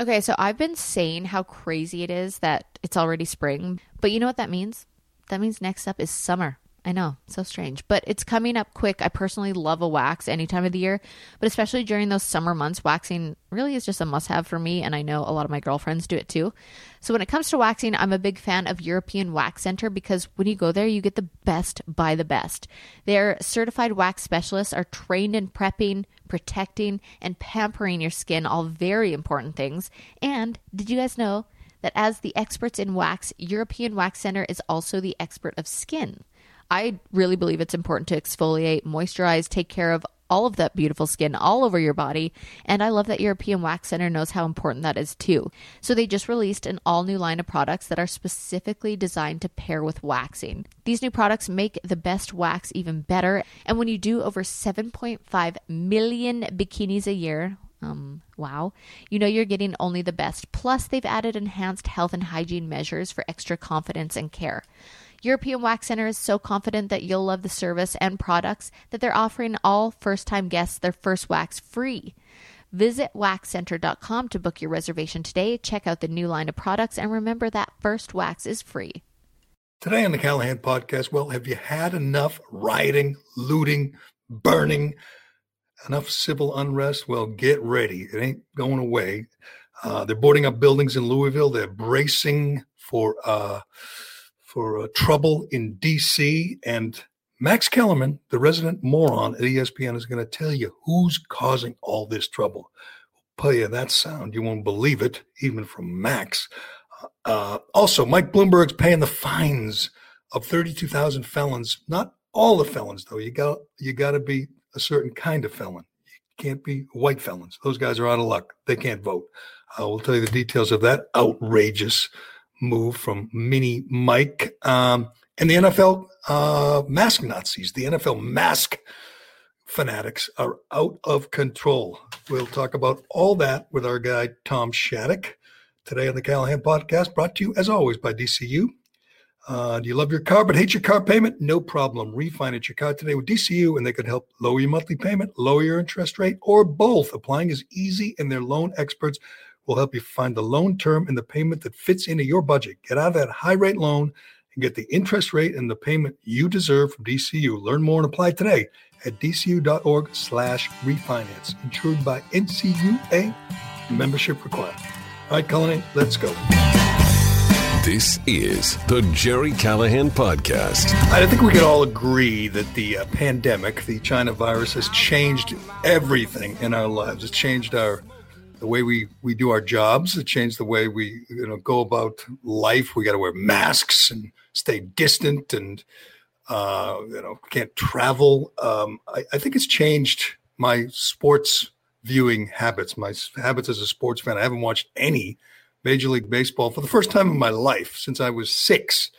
Okay, so I've been saying how crazy it is that it's already spring, but you know what that means? That means next up is summer. I know, so strange, but it's coming up quick. I personally love a wax any time of the year, but especially during those summer months, waxing really is just a must have for me, and I know a lot of my girlfriends do it too. So when it comes to waxing, I'm a big fan of European Wax Center because when you go there, you get the best by the best. Their certified wax specialists are trained in prepping, protecting, and pampering your skin, all very important things. And did you guys know that as the experts in wax, European Wax Center is also the expert of skin? I really believe it's important to exfoliate, moisturize, take care of all of that beautiful skin all over your body. And I love that European Wax Center knows how important that is too. So they just released an all new line of products that are specifically designed to pair with waxing. These new products make the best wax even better. And when you do over 7.5 million bikinis a year, um, wow. You know you're getting only the best. Plus, they've added enhanced health and hygiene measures for extra confidence and care. European Wax Center is so confident that you'll love the service and products that they're offering all first time guests their first wax free. Visit waxcenter.com to book your reservation today. Check out the new line of products and remember that first wax is free. Today on the Callahan podcast, well, have you had enough rioting, looting, burning, enough civil unrest? Well, get ready. It ain't going away. Uh, they're boarding up buildings in Louisville. They're bracing for uh, for uh, trouble in D.C. And Max Kellerman, the resident moron at ESPN, is going to tell you who's causing all this trouble. I'll play you that sound. You won't believe it, even from Max. Uh, also, Mike Bloomberg's paying the fines of 32,000 felons. Not all the felons, though. You got you got to be a certain kind of felon. You can't be white felons. Those guys are out of luck. They can't vote. Uh, we'll tell you the details of that outrageous move from Mini Mike. Um, and the NFL uh, mask Nazis, the NFL mask fanatics are out of control. We'll talk about all that with our guy, Tom Shattuck, today on the Callahan podcast, brought to you, as always, by DCU. Uh, do you love your car but hate your car payment? No problem. Refinance your car today with DCU, and they could help lower your monthly payment, lower your interest rate, or both. Applying is easy, and their loan experts will help you find the loan term and the payment that fits into your budget. Get out of that high rate loan and get the interest rate and the payment you deserve from DCU. Learn more and apply today at dcu.org slash refinance. Insured by NCUA. Membership required. All right, Colony, let's go. This is the Gerry Callahan Podcast. I think we can all agree that the uh, pandemic, the China virus, has changed everything in our lives. It's changed our the way we we do our jobs. It changed the way we you know go about life. We got to wear masks and stay distant, and uh, you know can't travel. Um, I, I think it's changed my sports viewing habits, my habits as a sports fan. I haven't watched any Major League Baseball for the first time in my life since I was six.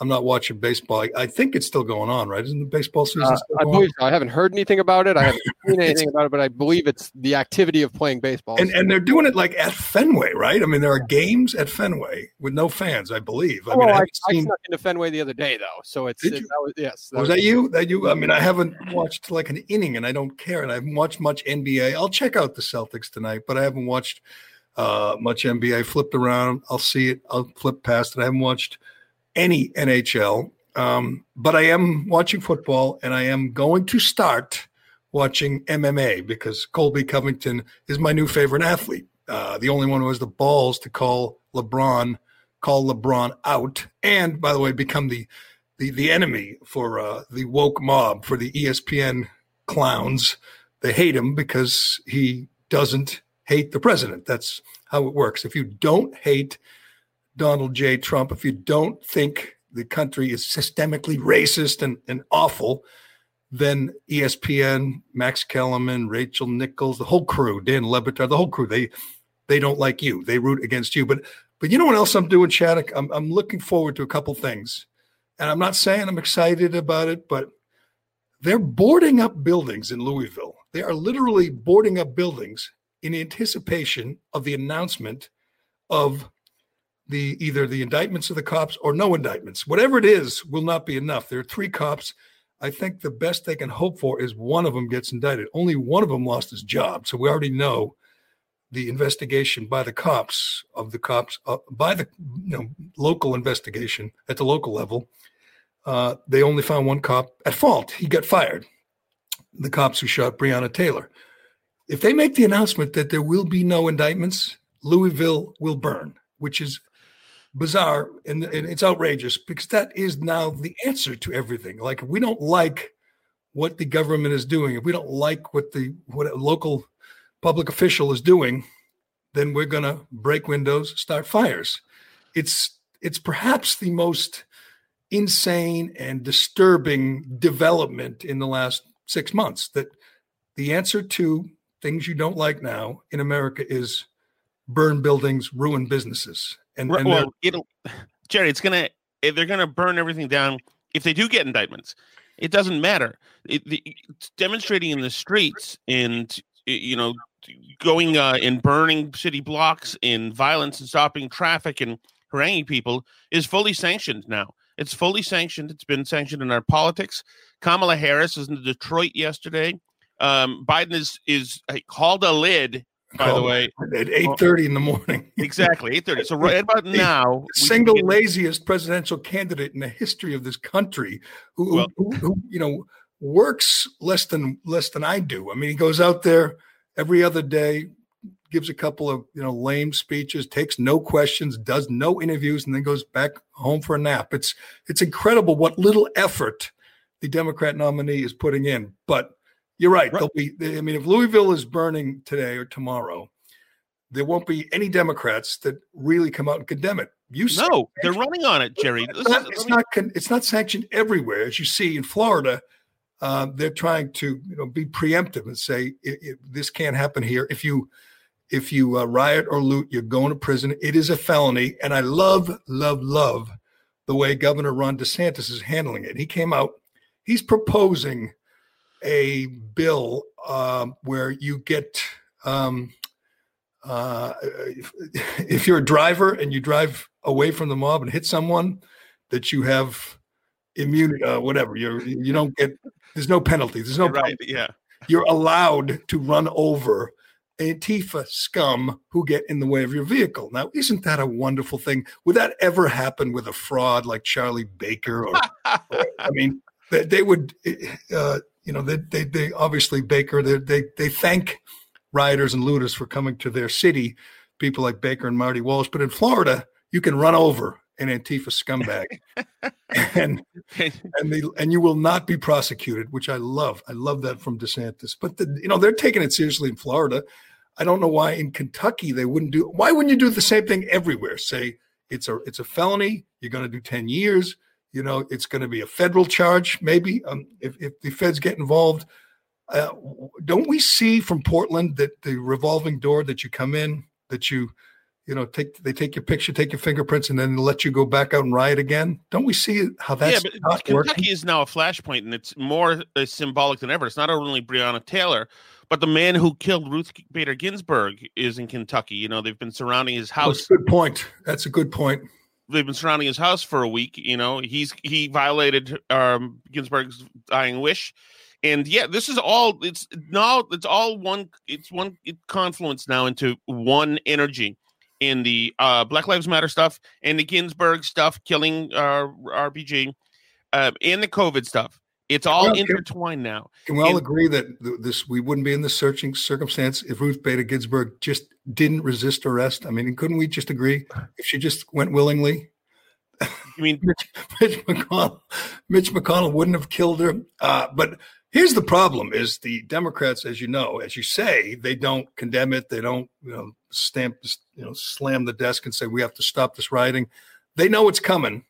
I'm not watching baseball. I, I, think it's still going on, right? Isn't the baseball season uh, I believe so. I haven't heard anything about it. I haven't seen anything about it, but I believe it's the activity of playing baseball. And, and they're doing it like at Fenway, right? I mean, there are games at Fenway with no fans, I believe. I mean, I, I, seen... I snuck into Fenway the other day, though. So it's, it, that was, yes. That was, was, that you? That you? I mean, I haven't watched like an inning and I don't care. And I haven't watched much NBA. I'll check out the Celtics tonight, but I haven't watched uh, much NBA. Flipped around. I'll see it. I'll flip past it. I haven't watched any NHL. Um, but I am watching football and I am going to start watching MMA because Colby Covington is my new favorite athlete. Uh, the only one who has the balls to call LeBron, call LeBron out, and by the way, become the the, the enemy for uh, the woke mob, for the ESPN clowns. They hate him because he doesn't hate the president. That's how it works. If you don't hate Donald J. Trump, if you don't think the country is systemically racist and, and awful, then ESPN, Max Kellerman, Rachel Nichols, the whole crew, Dan Le Batard, the whole crew, they they don't like you. They root against you. But but you know what else I'm doing, Shattuck? I'm I'm looking forward to a couple things. And I'm not saying I'm excited about it, but they're boarding up buildings in Louisville. They are literally boarding up buildings in anticipation of the announcement of the either the indictments of the cops or no indictments. Whatever it is will not be enough. There are three cops. I think the best they can hope for is one of them gets indicted. Only one of them lost his job. So we already know the investigation by the cops of the cops uh, by the you know local investigation at the local level, uh, they only found one cop at fault. He got fired. The cops who shot Breonna Taylor. If they make the announcement that there will be no indictments, Louisville will burn, which is bizarre and, and it's outrageous because that is now the answer to everything. Like we don't like what the government is doing, if we don't like what the what a local public official is doing, then we're going to break windows, start fires. It's it's perhaps the most insane and disturbing development in the last 6 months that the answer to things you don't like now in America is burn buildings, ruin businesses. And, and well, it'll Gerry, it's going to they're going to burn everything down if they do get indictments. It doesn't matter. It, the, demonstrating in the streets and you know going uh, and burning city blocks in violence and stopping traffic and haranguing people is fully sanctioned now. It's fully sanctioned. It's been sanctioned in our politics. Kamala Harris was in Detroit yesterday. Um, Biden is is uh, called a lid. By the way, at eight thirty in the morning. exactly eight thirty. So right about now, single get... laziest presidential candidate in the history of this country, who, well, who, who you know works less than less than I do. I mean, he goes out there every other day, gives a couple of you know lame speeches, takes no questions, does no interviews, and then goes back home for a nap. It's it's incredible what little effort the Democrat nominee is putting in. But you're right. right. Be, I mean, if Louisville is burning today or tomorrow, there won't be any Democrats that really come out and condemn it. You no, they're running on it, Gerry. It's not, it's, not, it's not sanctioned everywhere, as you see in Florida uh, they're trying to you know be preemptive and say it, it, this can't happen here. If you if you uh, riot or loot, you're going to prison. It is a felony, and I love love love the way Governor Ron DeSantis is handling it. He came out. He's proposing a bill uh, where you get um, uh, if, if, you're a driver and you drive away from the mob and hit someone, that you have immunity, uh, whatever. You you don't get there's no penalty. There's no right. Yeah. You're allowed to run over Antifa scum who get in the way of your vehicle. Now, isn't that a wonderful thing? Would that ever happen with a fraud like Charlie Baker? Or, or I mean, they, they would, uh, you know, they, they, they obviously Baker, they, they, they thank rioters and looters for coming to their city, people like Baker and Marty Walsh. But in Florida, you can run over an Antifa scumbag, and and they and you will not be prosecuted, which I love. I love that from DeSantis. But the, you know they're taking it seriously in Florida. I don't know why in Kentucky they wouldn't do. Why wouldn't you do the same thing everywhere? Say it's a it's a felony. You're going to do ten years. You know it's going to be a federal charge. Maybe um, if if the feds get involved. Uh, don't we see from Portland that the revolving door that you come in that you you know, take they take your picture, take your fingerprints, and then let you go back out and riot again. Don't we see how that's yeah, but Kentucky working? is now a flashpoint, and it's more uh, symbolic than ever. It's not only Breonna Taylor, but the man who killed Ruth Bader Ginsburg is in Kentucky. You know, they've been surrounding his house. That's a good point. That's a good point. They've been surrounding his house for a week. You know, he's he violated um, Ginsburg's dying wish and yeah this is all it's now it's all one it's one confluence now into one energy in the uh, Black Lives Matter stuff and the Ginsburg stuff, killing uh, RBG, uh, and the COVID stuff. It's all well, intertwined now. Can we all agree that this we wouldn't be in this searching circumstance if Ruth Bader Ginsburg just didn't resist arrest? I mean, couldn't we just agree if she just went willingly? I mean, Mitch, Mitch, McConnell, Mitch McConnell wouldn't have killed her. Uh, but Here's the problem: is the Democrats, as you know, as you say, they don't condemn it. They don't, you know, stamp, you know, slam the desk and say we have to stop this rioting. They know it's coming.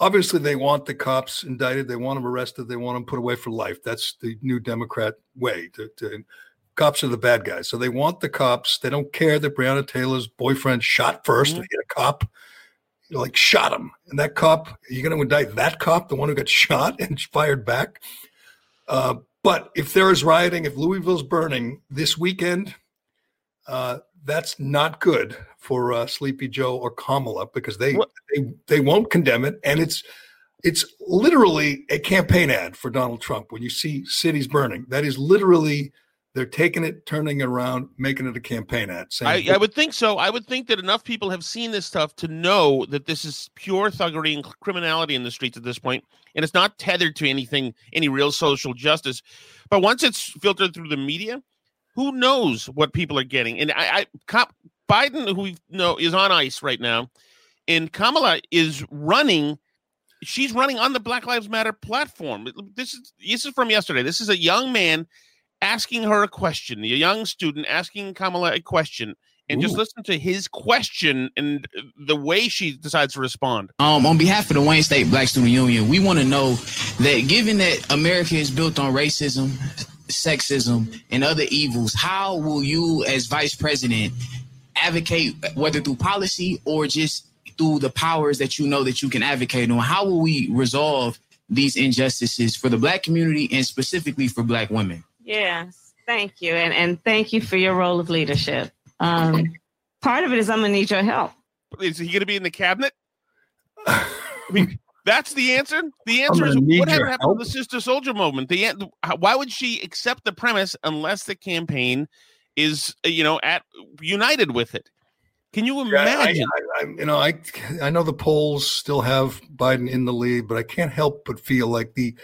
Obviously, they want the cops indicted. They want them arrested. They want them put away for life. That's the new Democrat way. To, to, cops are the bad guys, so they want the cops. They don't care that Breonna Taylor's boyfriend shot 1st mm-hmm. a cop. Like shot him, and that cop. you're going to indict that cop, the one who got shot and fired back? Uh, but if there is rioting, if Louisville's burning this weekend, uh, that's not good for uh, Sleepy Joe or Kamala because they, they they won't condemn it, and it's it's literally a campaign ad for Donald Trump. When you see cities burning, that is literally they're taking it, turning it around, making it a campaign ad. I, I, would think so. I would think that enough people have seen this stuff to know that this is pure thuggery and criminality in the streets at this point, and it's not tethered to anything, any real social justice. But once it's filtered through the media, who knows what people are getting? And I, I Cop, Biden, who we know is on ice right now, and Kamala is running. She's running on the Black Lives Matter platform. This is this is from yesterday. This is a young man asking her a question, a young student asking Kamala a question, and Ooh. just listen to his question and the way she decides to respond. Um, on behalf of the Wayne State Black Student Union, we want to know that given that America is built on racism, sexism, and other evils, how will you, as vice president, advocate whether through policy or just through the powers that you know that you can advocate on? How will we resolve these injustices for the black community and specifically for black women? Yes, thank you, and and thank you for your role of leadership. Um, part of it is I'm gonna need your help. Is he gonna be in the cabinet? I mean, that's the answer. The answer is whatever happened to the Sister Souljah movement. The why would she accept the premise unless the campaign is you know at united with it? Can you imagine? Yeah, I, I, you know, I I know the polls still have Biden in the lead, but I can't help but feel like the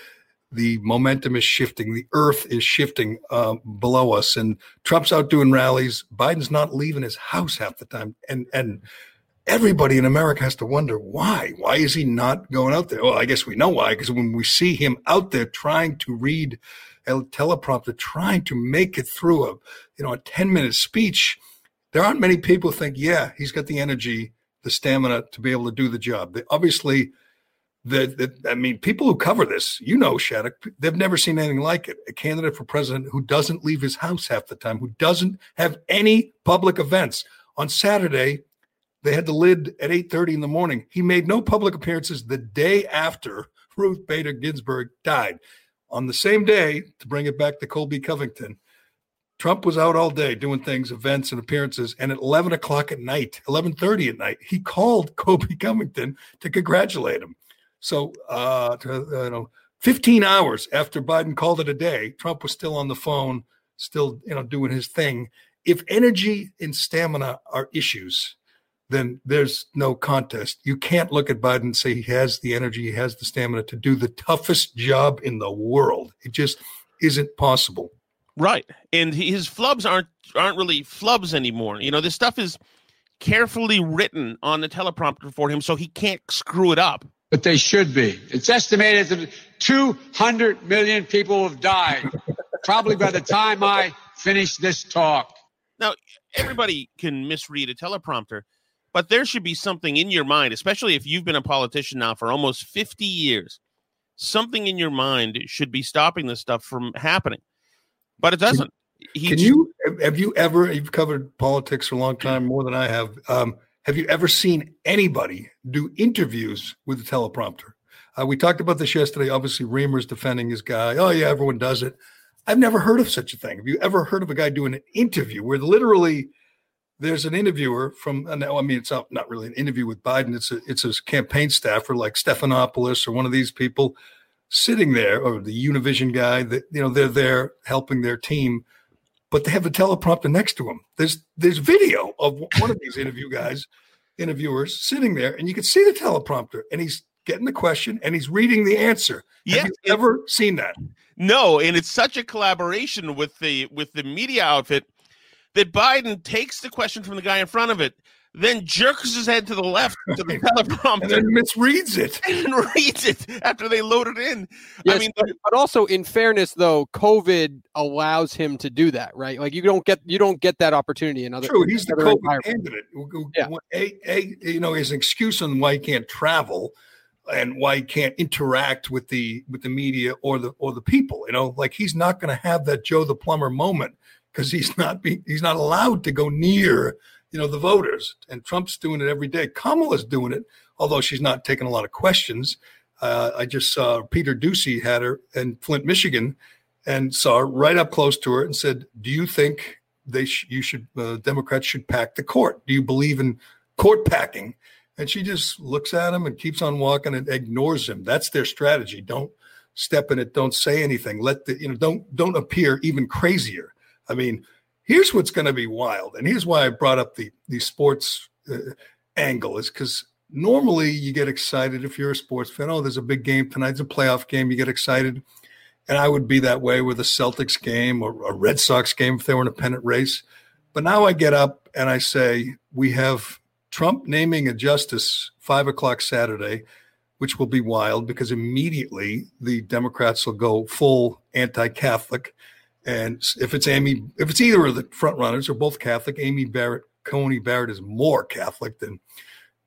the momentum is shifting. The earth is shifting uh, below us, and Trump's out doing rallies. Biden's not leaving his house half the time, and and everybody in America has to wonder why. Why is he not going out there? Well, I guess we know why, because when we see him out there trying to read a teleprompter, trying to make it through a you know a ten minute speech, there aren't many people think, yeah, he's got the energy, the stamina to be able to do the job. They obviously that, that I mean, people who cover this, you know, Shattuck, they've never seen anything like it. A candidate for president who doesn't leave his house half the time, who doesn't have any public events. On Saturday, they had the lid at 8:30 in the morning. He made no public appearances the day after Ruth Bader Ginsburg died. On the same day, to bring it back to Colby Covington, Trump was out all day doing things, events and appearances. And at 11 o'clock at night, 11:30 at night, he called Colby Covington to congratulate him. So, uh, uh, you know, 15 hours after Biden called it a day, Trump was still on the phone, still, you know, doing his thing. If energy and stamina are issues, then there's no contest. You can't look at Biden and say he has the energy, he has the stamina to do the toughest job in the world. It just isn't possible. Right. And his flubs aren't aren't really flubs anymore. You know, this stuff is carefully written on the teleprompter for him so he can't screw it up but they should be. It's estimated that 200 million people have died, probably by the time I finish this talk. Now, everybody can misread a teleprompter, but there should be something in your mind, especially if you've been a politician now for almost 50 years. Something in your mind should be stopping this stuff from happening, but it doesn't. He can you have you ever you've covered politics for a long time more than I have? Um, have you ever seen anybody do interviews with a teleprompter? Uh, we talked about this yesterday. Obviously, Reamer's defending his guy. Oh, yeah, everyone does it. I've never heard of such a thing. Have you ever heard of a guy doing an interview where literally there's an interviewer from, uh, now I mean, it's not, not really an interview with Biden. It's a, it's a campaign staffer like Stephanopoulos or one of these people sitting there or the Univision guy that, you know, they're there helping their team but they have a teleprompter next to them. There's there's video of one of these interview guys, interviewers sitting there, and you can see the teleprompter, and he's getting the question and he's reading the answer. Yeah, have you ever seen that? No, and it's such a collaboration with the with the media outfit that Biden takes the question from the guy in front of it, then jerks his head to the left to the teleprompter, and then misreads it, and reads it after they load it in. Yes, I mean, but, but, also in fairness, though, COVID allows him to do that, right? Like you don't get you don't get that opportunity in other. True, he's the COVID candidate. Yeah. A, a, you know, his excuse on why he can't travel and why he can't interact with the with the media or the or the people. You know, like he's not going to have that Joe the plumber moment because he's not be, he's not allowed to go near you know, the voters. And Trump's doing it every day. Kamala's doing it, although she's not taking a lot of questions. Uh, I just saw Peter Doocy had her in Flint, Michigan, and saw her right up close to her and said, "Do you think they sh- you should uh, Democrats should pack the court? Do you believe in court packing?" And she just looks at him and keeps on walking and ignores him. That's their strategy. Don't step in it. Don't say anything. Let the you know don't don't appear even crazier I mean, here's what's going to be wild, and here's why I brought up the the sports uh, angle is because normally you get excited if you're a sports fan. Oh, there's a big game tonight. It's a playoff game. You get excited, and I would be that way with a Celtics game or a Red Sox game if they were in a pennant race. But now I get up and I say we have Trump naming a justice five o'clock Saturday which will be wild because immediately the Democrats will go full anti-Catholic. And if it's Amy, if it's either of the front runners or both Catholic, Amy Barrett, Coney Barrett is more Catholic than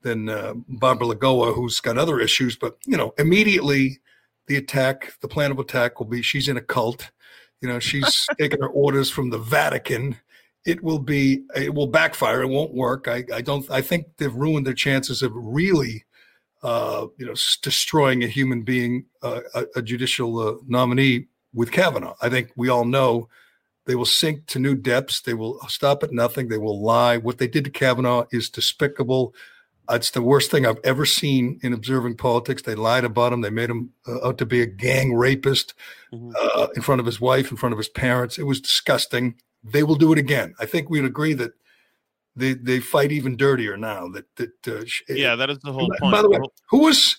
than uh, Barbara Lagoa, who's got other issues. But you know, immediately the attack, the plan of attack will be she's in a cult. You know, she's taking her orders from the Vatican. It will be, it will backfire. It won't work. I, I don't. I think they've ruined their chances of really uh, you know, destroying a human being, uh, a, a, judicial uh, nominee with Kavanaugh. I think we all know they will sink to new depths. They will stop at nothing. They will lie. What they did to Kavanaugh is despicable. It's the worst thing I've ever seen in observing politics. They lied about him. They made him uh, out to be a gang rapist mm-hmm. Uh, in front of his wife, in front of his parents. It was disgusting. They will do it again. I think we'd agree that they they fight even dirtier now. That that uh, yeah, that is the whole point. By the way, who was?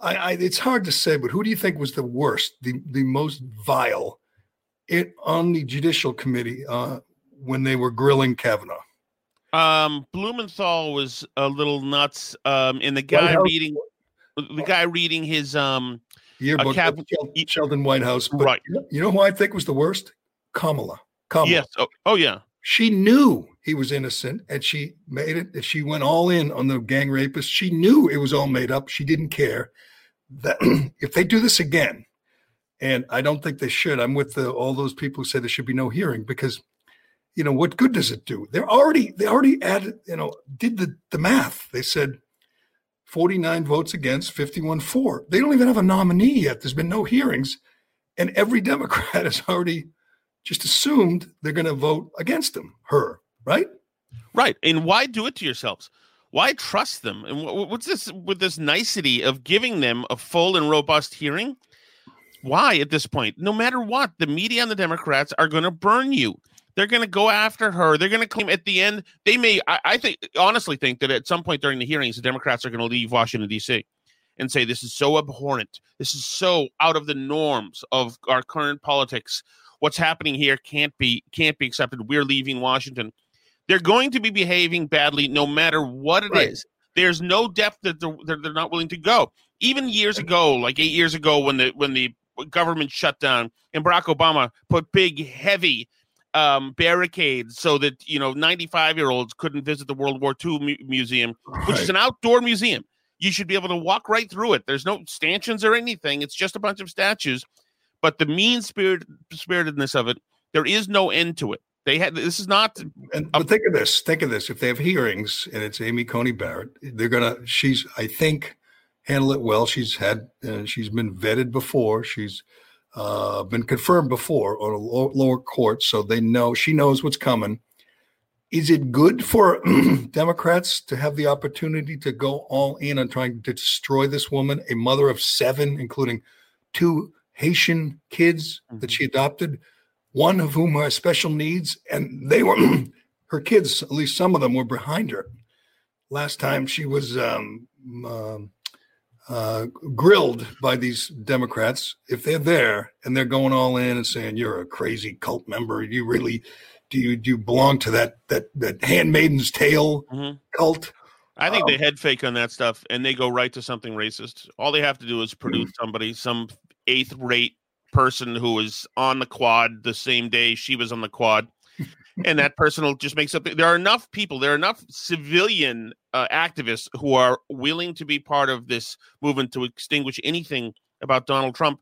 I, I, it's hard to say, but who do you think was the worst, the the most vile, it on the Judicial Committee uh, when they were grilling Kavanaugh? Um, Blumenthal was a little nuts. Um, and the guy reading, the guy reading his um yearbook, Cav- Sheldon Whitehouse. But right. You know who I think was the worst? Kamala. Kamala. Yes. Oh, oh yeah. She knew he was innocent and she made it she went all in on the gang rapist she knew it was all made up. She didn't care. That if they do this again and i don't think they should i'm with the, all those people who say there should be no hearing because you know what good does it do? They're already they already added you know did the the math. They said 49 votes against 51 for. They don't even have a nominee yet. There's been no hearings and every democrat has already just assumed they're going to vote against him her right? Right. And why do it to yourselves? Why trust them? And what's this with this nicety of giving them a full and robust hearing? Why at this point? No matter what, the media and the Democrats are going to burn you. They're going to go after her. They're going to claim at the end. They may, I, I think, honestly think that at some point during the hearings, the Democrats are going to leave Washington, D.C. and say, this is so abhorrent. This is so out of the norms of our current politics. What's happening here can't be can't be accepted. We're leaving Washington they're going to be behaving badly no matter what it right. is. There's no depth that they're, they're not willing to go. Even years ago, like eight years ago, when the when the government shut down and Barack Obama put big, heavy um, barricades so that you know 95 year olds couldn't visit the World War II mu- museum, which right. is an outdoor museum. You should be able to walk right through it. There's no stanchions or anything. It's just a bunch of statues. But the mean spirit spiritedness of it, there is no end to it. They had this is not. And, but think of this. Think of this. If they have hearings and it's Amy Coney Barrett, they're gonna. She's I think handle it well. She's had. Uh, she's been vetted before. She's uh, been confirmed before on a low, lower court, so they know she knows what's coming. Is it good for Democrats to have the opportunity to go all in on trying to destroy this woman, a mother of seven, including two Haitian kids mm-hmm. that she adopted? One of whom has special needs, and they were her kids. At least some of them were behind her. Last time she was um, uh, uh, grilled by these Democrats, if they're there and they're going all in and saying you're a crazy cult member, you really do you do you belong to that that that Handmaiden's Tale mm-hmm. cult? I think um, they head fake on that stuff and they go right to something racist. All they have to do is produce mm-hmm. somebody, some eighth rate person who was on the quad the same day she was on the quad. and that person will just make something. There are enough people, there are enough civilian uh, activists who are willing to be part of this movement to extinguish anything about Donald Trump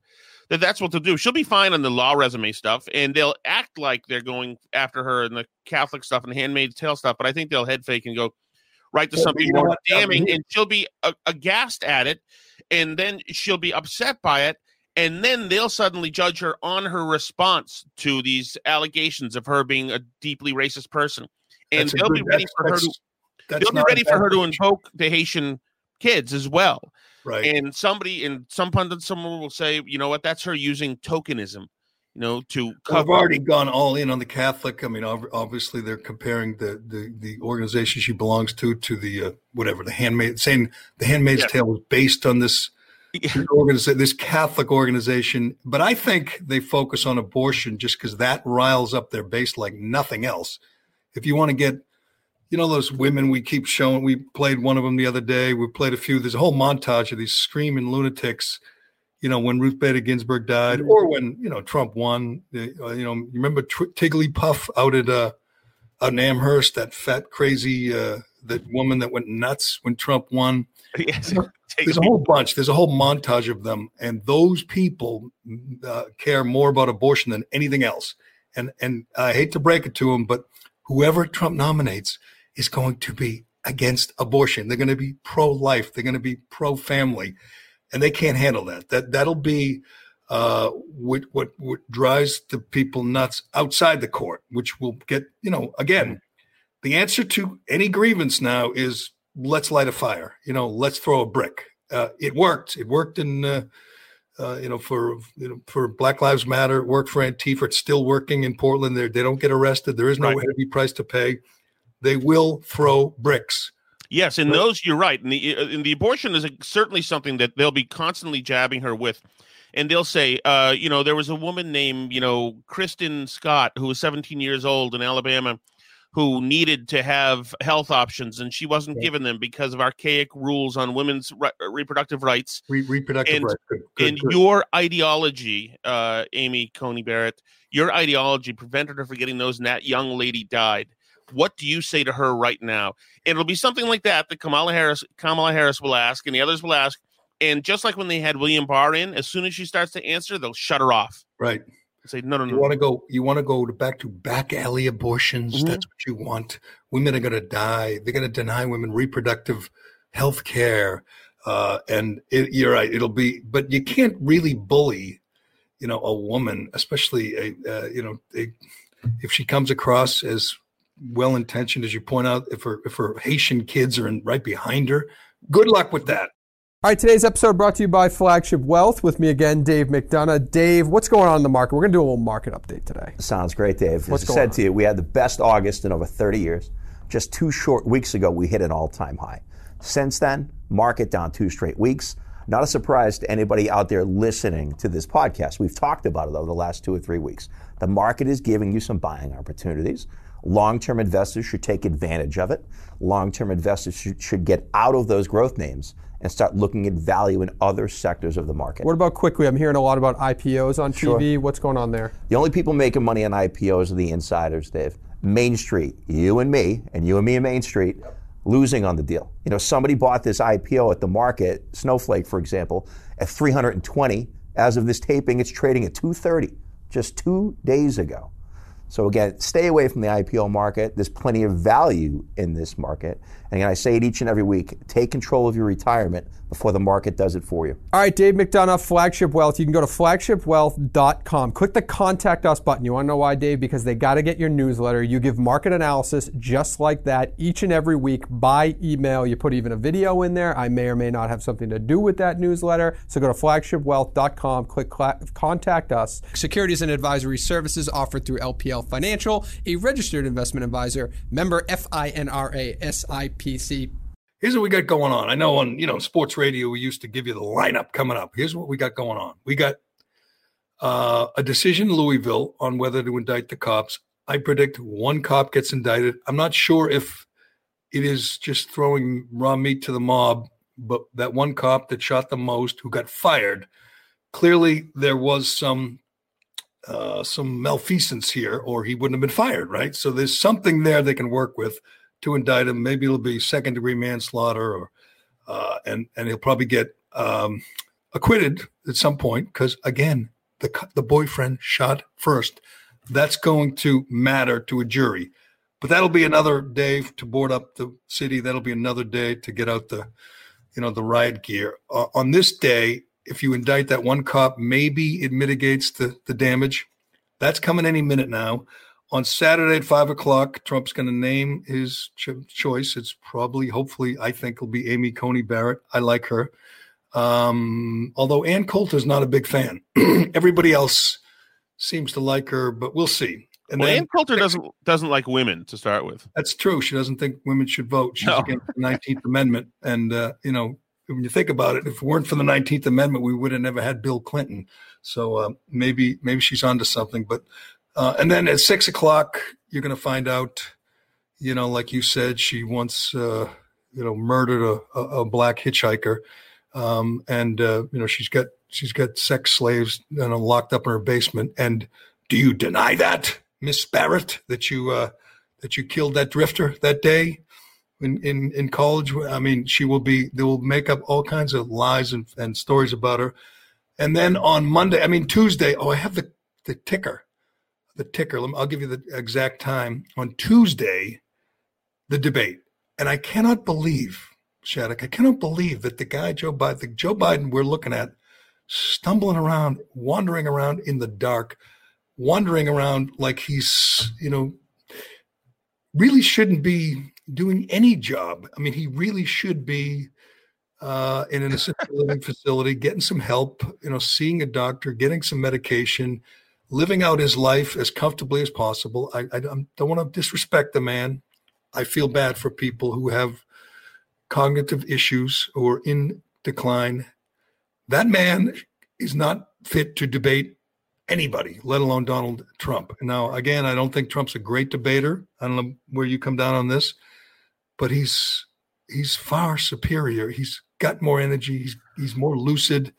that that's what they'll do. She'll be fine on the law resume stuff, and they'll act like they're going after her and the Catholic stuff and Handmaid's Tale stuff. But I think they'll head fake and go right to something more damning, and she'll be aghast at it, and then she'll be upset by it, and then they'll suddenly judge her on her response to these allegations of her being a deeply racist person, and they'll good, be ready for her to they'll be ready for her to invoke the Haitian kids as well. Right. And somebody in some pundit, someone will say, you know what, that's her using tokenism. you know, to cover. I've already gone all in on the Catholic. I mean, obviously they're comparing the the, the organization she belongs to to the uh, whatever the handmaid saying the Handmaid's Yeah. Tale was based on this organization, this Catholic organization. But I think they focus on abortion just because that riles up their base like nothing else. If you want to get, you know, those women we keep showing, we played one of them the other day. We played a few. There's a whole montage of these screaming lunatics you know, when Ruth Bader Ginsburg died, or when you know Trump won. Uh, you know, you remember Tr- Triggly Puff out at uh, out in Amherst, that fat, crazy, uh, that woman that went nuts when Trump won. Yes. There's a whole bunch. There's a whole montage of them, and those people uh, care more about abortion than anything else. And and I hate to break it to them, but whoever Trump nominates is going to be against abortion. They're going to be pro-life. They're going to be pro-family, and they can't handle that. That that'll be uh, what what what drives the people nuts outside the court, which will get you know again. The answer to any grievance now is let's light a fire. You know, let's throw a brick. Uh, it worked. It worked in, uh, uh, you know, for you know, for Black Lives Matter. It worked for Antifa. It's still working in Portland. They they don't get arrested. There is no Right. heavy price to pay. They will throw bricks. Yes, and those you're right. And the and the abortion is certainly something that they'll be constantly jabbing her with, and they'll say, uh, you know, there was a woman named you know Kristen Scott who was 17 years old in Alabama, who needed to have health options, and she wasn't Yeah. given them because of archaic rules on women's re- reproductive rights. Re- reproductive And- rights. Good, good, and good. your ideology, uh, Amy Coney Barrett, your ideology prevented her from getting those, and that young lady died. What do you say to her right now? It'll be something like that that Kamala Harris, Kamala Harris will ask, and the others will ask. And just like when they had William Barr in, as soon as she starts to answer, they'll shut her off. right. Say no, no, You no. want to go? You want to go to back to back alley abortions? Mhm. That's what you want. Women are going to die. They're going to deny women reproductive health care. Uh, and it, you're right. It'll be, but you can't really bully, you know, a woman, especially a, uh, you know, a, if she comes across as well intentioned as you point out. If her if her Haitian kids are in, right behind her, good luck with that. All right, today's episode brought to you by Flagship Wealth. With me again, Dave McDonough. Dave, what's going on in the market? We're going to do a little market update today. Sounds great, Dave. What's As I said on? to you, we had the best August in over 30 years. Just two short weeks ago, we hit an all-time high. Since then, market down two straight weeks. Not a surprise to anybody out there listening to this podcast. We've talked about it over the last two or three weeks. The market is giving you some buying opportunities. Long-term investors should take advantage of it. Long-term investors should, should get out of those growth names and start looking at value in other sectors of the market. What about quickly? I'm hearing a lot about IPOs on Sure. TV. What's going on there? The only people making money on IPOs are the insiders, Dave. Main Street, you and me, and you and me and Main Street, losing on the deal. You know, somebody bought this IPO at the market, Snowflake, for example, at 320. As of this taping, it's trading at 230 just two days ago. So again, stay away from the IPO market. There's plenty of value in this market. And again, I say it each and every week, take control of your retirement before the market does it for you. All right, Dave McDonough, Flagship Wealth. You can go to flagshipwealth.com. Click the contact us button. You want to know why, Dave? Because they got to get your newsletter. You give market analysis just like that each and every week by email. You put even a video in there. I may or may not have something to do with that newsletter. So go to flagshipwealth.com, click cla- contact us. Securities and advisory services offered through LPL Financial, a registered investment advisor, member FINRA SIPC. Here's what we got going on. I know on you know sports radio we used to give you the lineup coming up. Here's what we got going on. We got uh, a decision in Louisville on whether to indict the cops. I predict one cop gets indicted. I'm not sure if it is just throwing raw meat to the mob, but that one cop that shot the most, who got fired, clearly there was some uh, some malfeasance here, or he wouldn't have been fired, right? So there's something there they can work with to indict him. Maybe it'll be second degree manslaughter, or uh, and and he'll probably get um, acquitted at some point because again, the the boyfriend shot first. That's going to matter to a jury, but that'll be another day to board up the city. That'll be another day to get out the, you know, the riot gear. Uh, on this day, if you indict that one cop, maybe it mitigates the the damage. That's coming any minute now on Saturday at five o'clock, Trump's going to name his cho- choice. It's probably, hopefully, I think will be Amy Coney Barrett. I like her. Um, although Ann Coulter's not a big fan. Everybody else seems to like her, but we'll see. And well, then, Ann Coulter doesn't doesn't like women to start with. That's true. She doesn't think women should vote. She's no. against the Nineteenth Amendment, and uh, you know when you think about it, if it weren't for the Nineteenth Amendment, we would have never had Bill Clinton. So uh, maybe maybe she's onto something. But uh, and then at six o'clock, you're going to find out. You know, like you said, she once uh, you know murdered a, a, a black hitchhiker, um, and uh, you know she's got she's got sex slaves you know, locked up in her basement. And do you deny that, Miss Barrett, that you uh, that you killed that drifter that day? in, in, in college. I mean, she will be, they will make up all kinds of lies and, and stories about her. And then on Monday, I mean, Tuesday, oh, I have the, the ticker, the ticker. I'll give you the exact time. On Tuesday, the debate. And I cannot believe, Shattuck, I cannot believe that the guy, Joe Biden, the Joe Biden we're looking at, stumbling around, wandering around in the dark, wandering around like he's, you know, really shouldn't be doing any job. I mean, he really should be uh, in an assisted living facility, getting some help, you know, seeing a doctor, getting some medication, living out his life as comfortably as possible. I, I don't want to disrespect the man. I feel bad for people who have cognitive issues or in decline. That man is not fit to debate anybody, let alone Donald Trump. Now, again, I don't think Trump's a great debater. I don't know where you come down on this, but he's he's far superior. He's got more energy. He's he's more lucid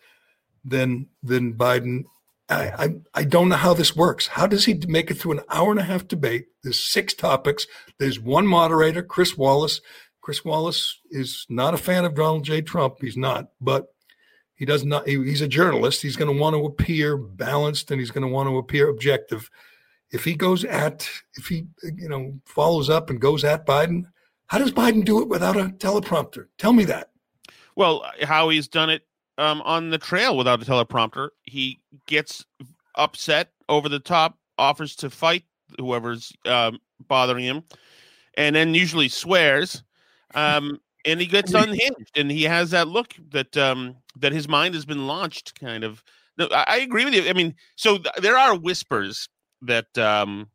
than than Biden. I, I, don't know how this works. How does he make it through an hour and a half debate? There's six topics. There's one moderator, Chris Wallace. Chris Wallace is not a fan of Donald J. Trump. He's not, but he does not. He, he's a journalist. He's going to want to appear balanced and he's going to want to appear objective. If he goes at, if he you know follows up and goes at Biden, how does Biden do it without a teleprompter? Tell me that. Well, how he's done it um, on the trail without a teleprompter. He gets upset, over the top, offers to fight whoever's um, bothering him, and then usually swears. Um, and he gets unhinged, and he has that look that um, that his mind has been launched. Kind of. No, I, I agree with you. I mean, so th- there are whispers that um,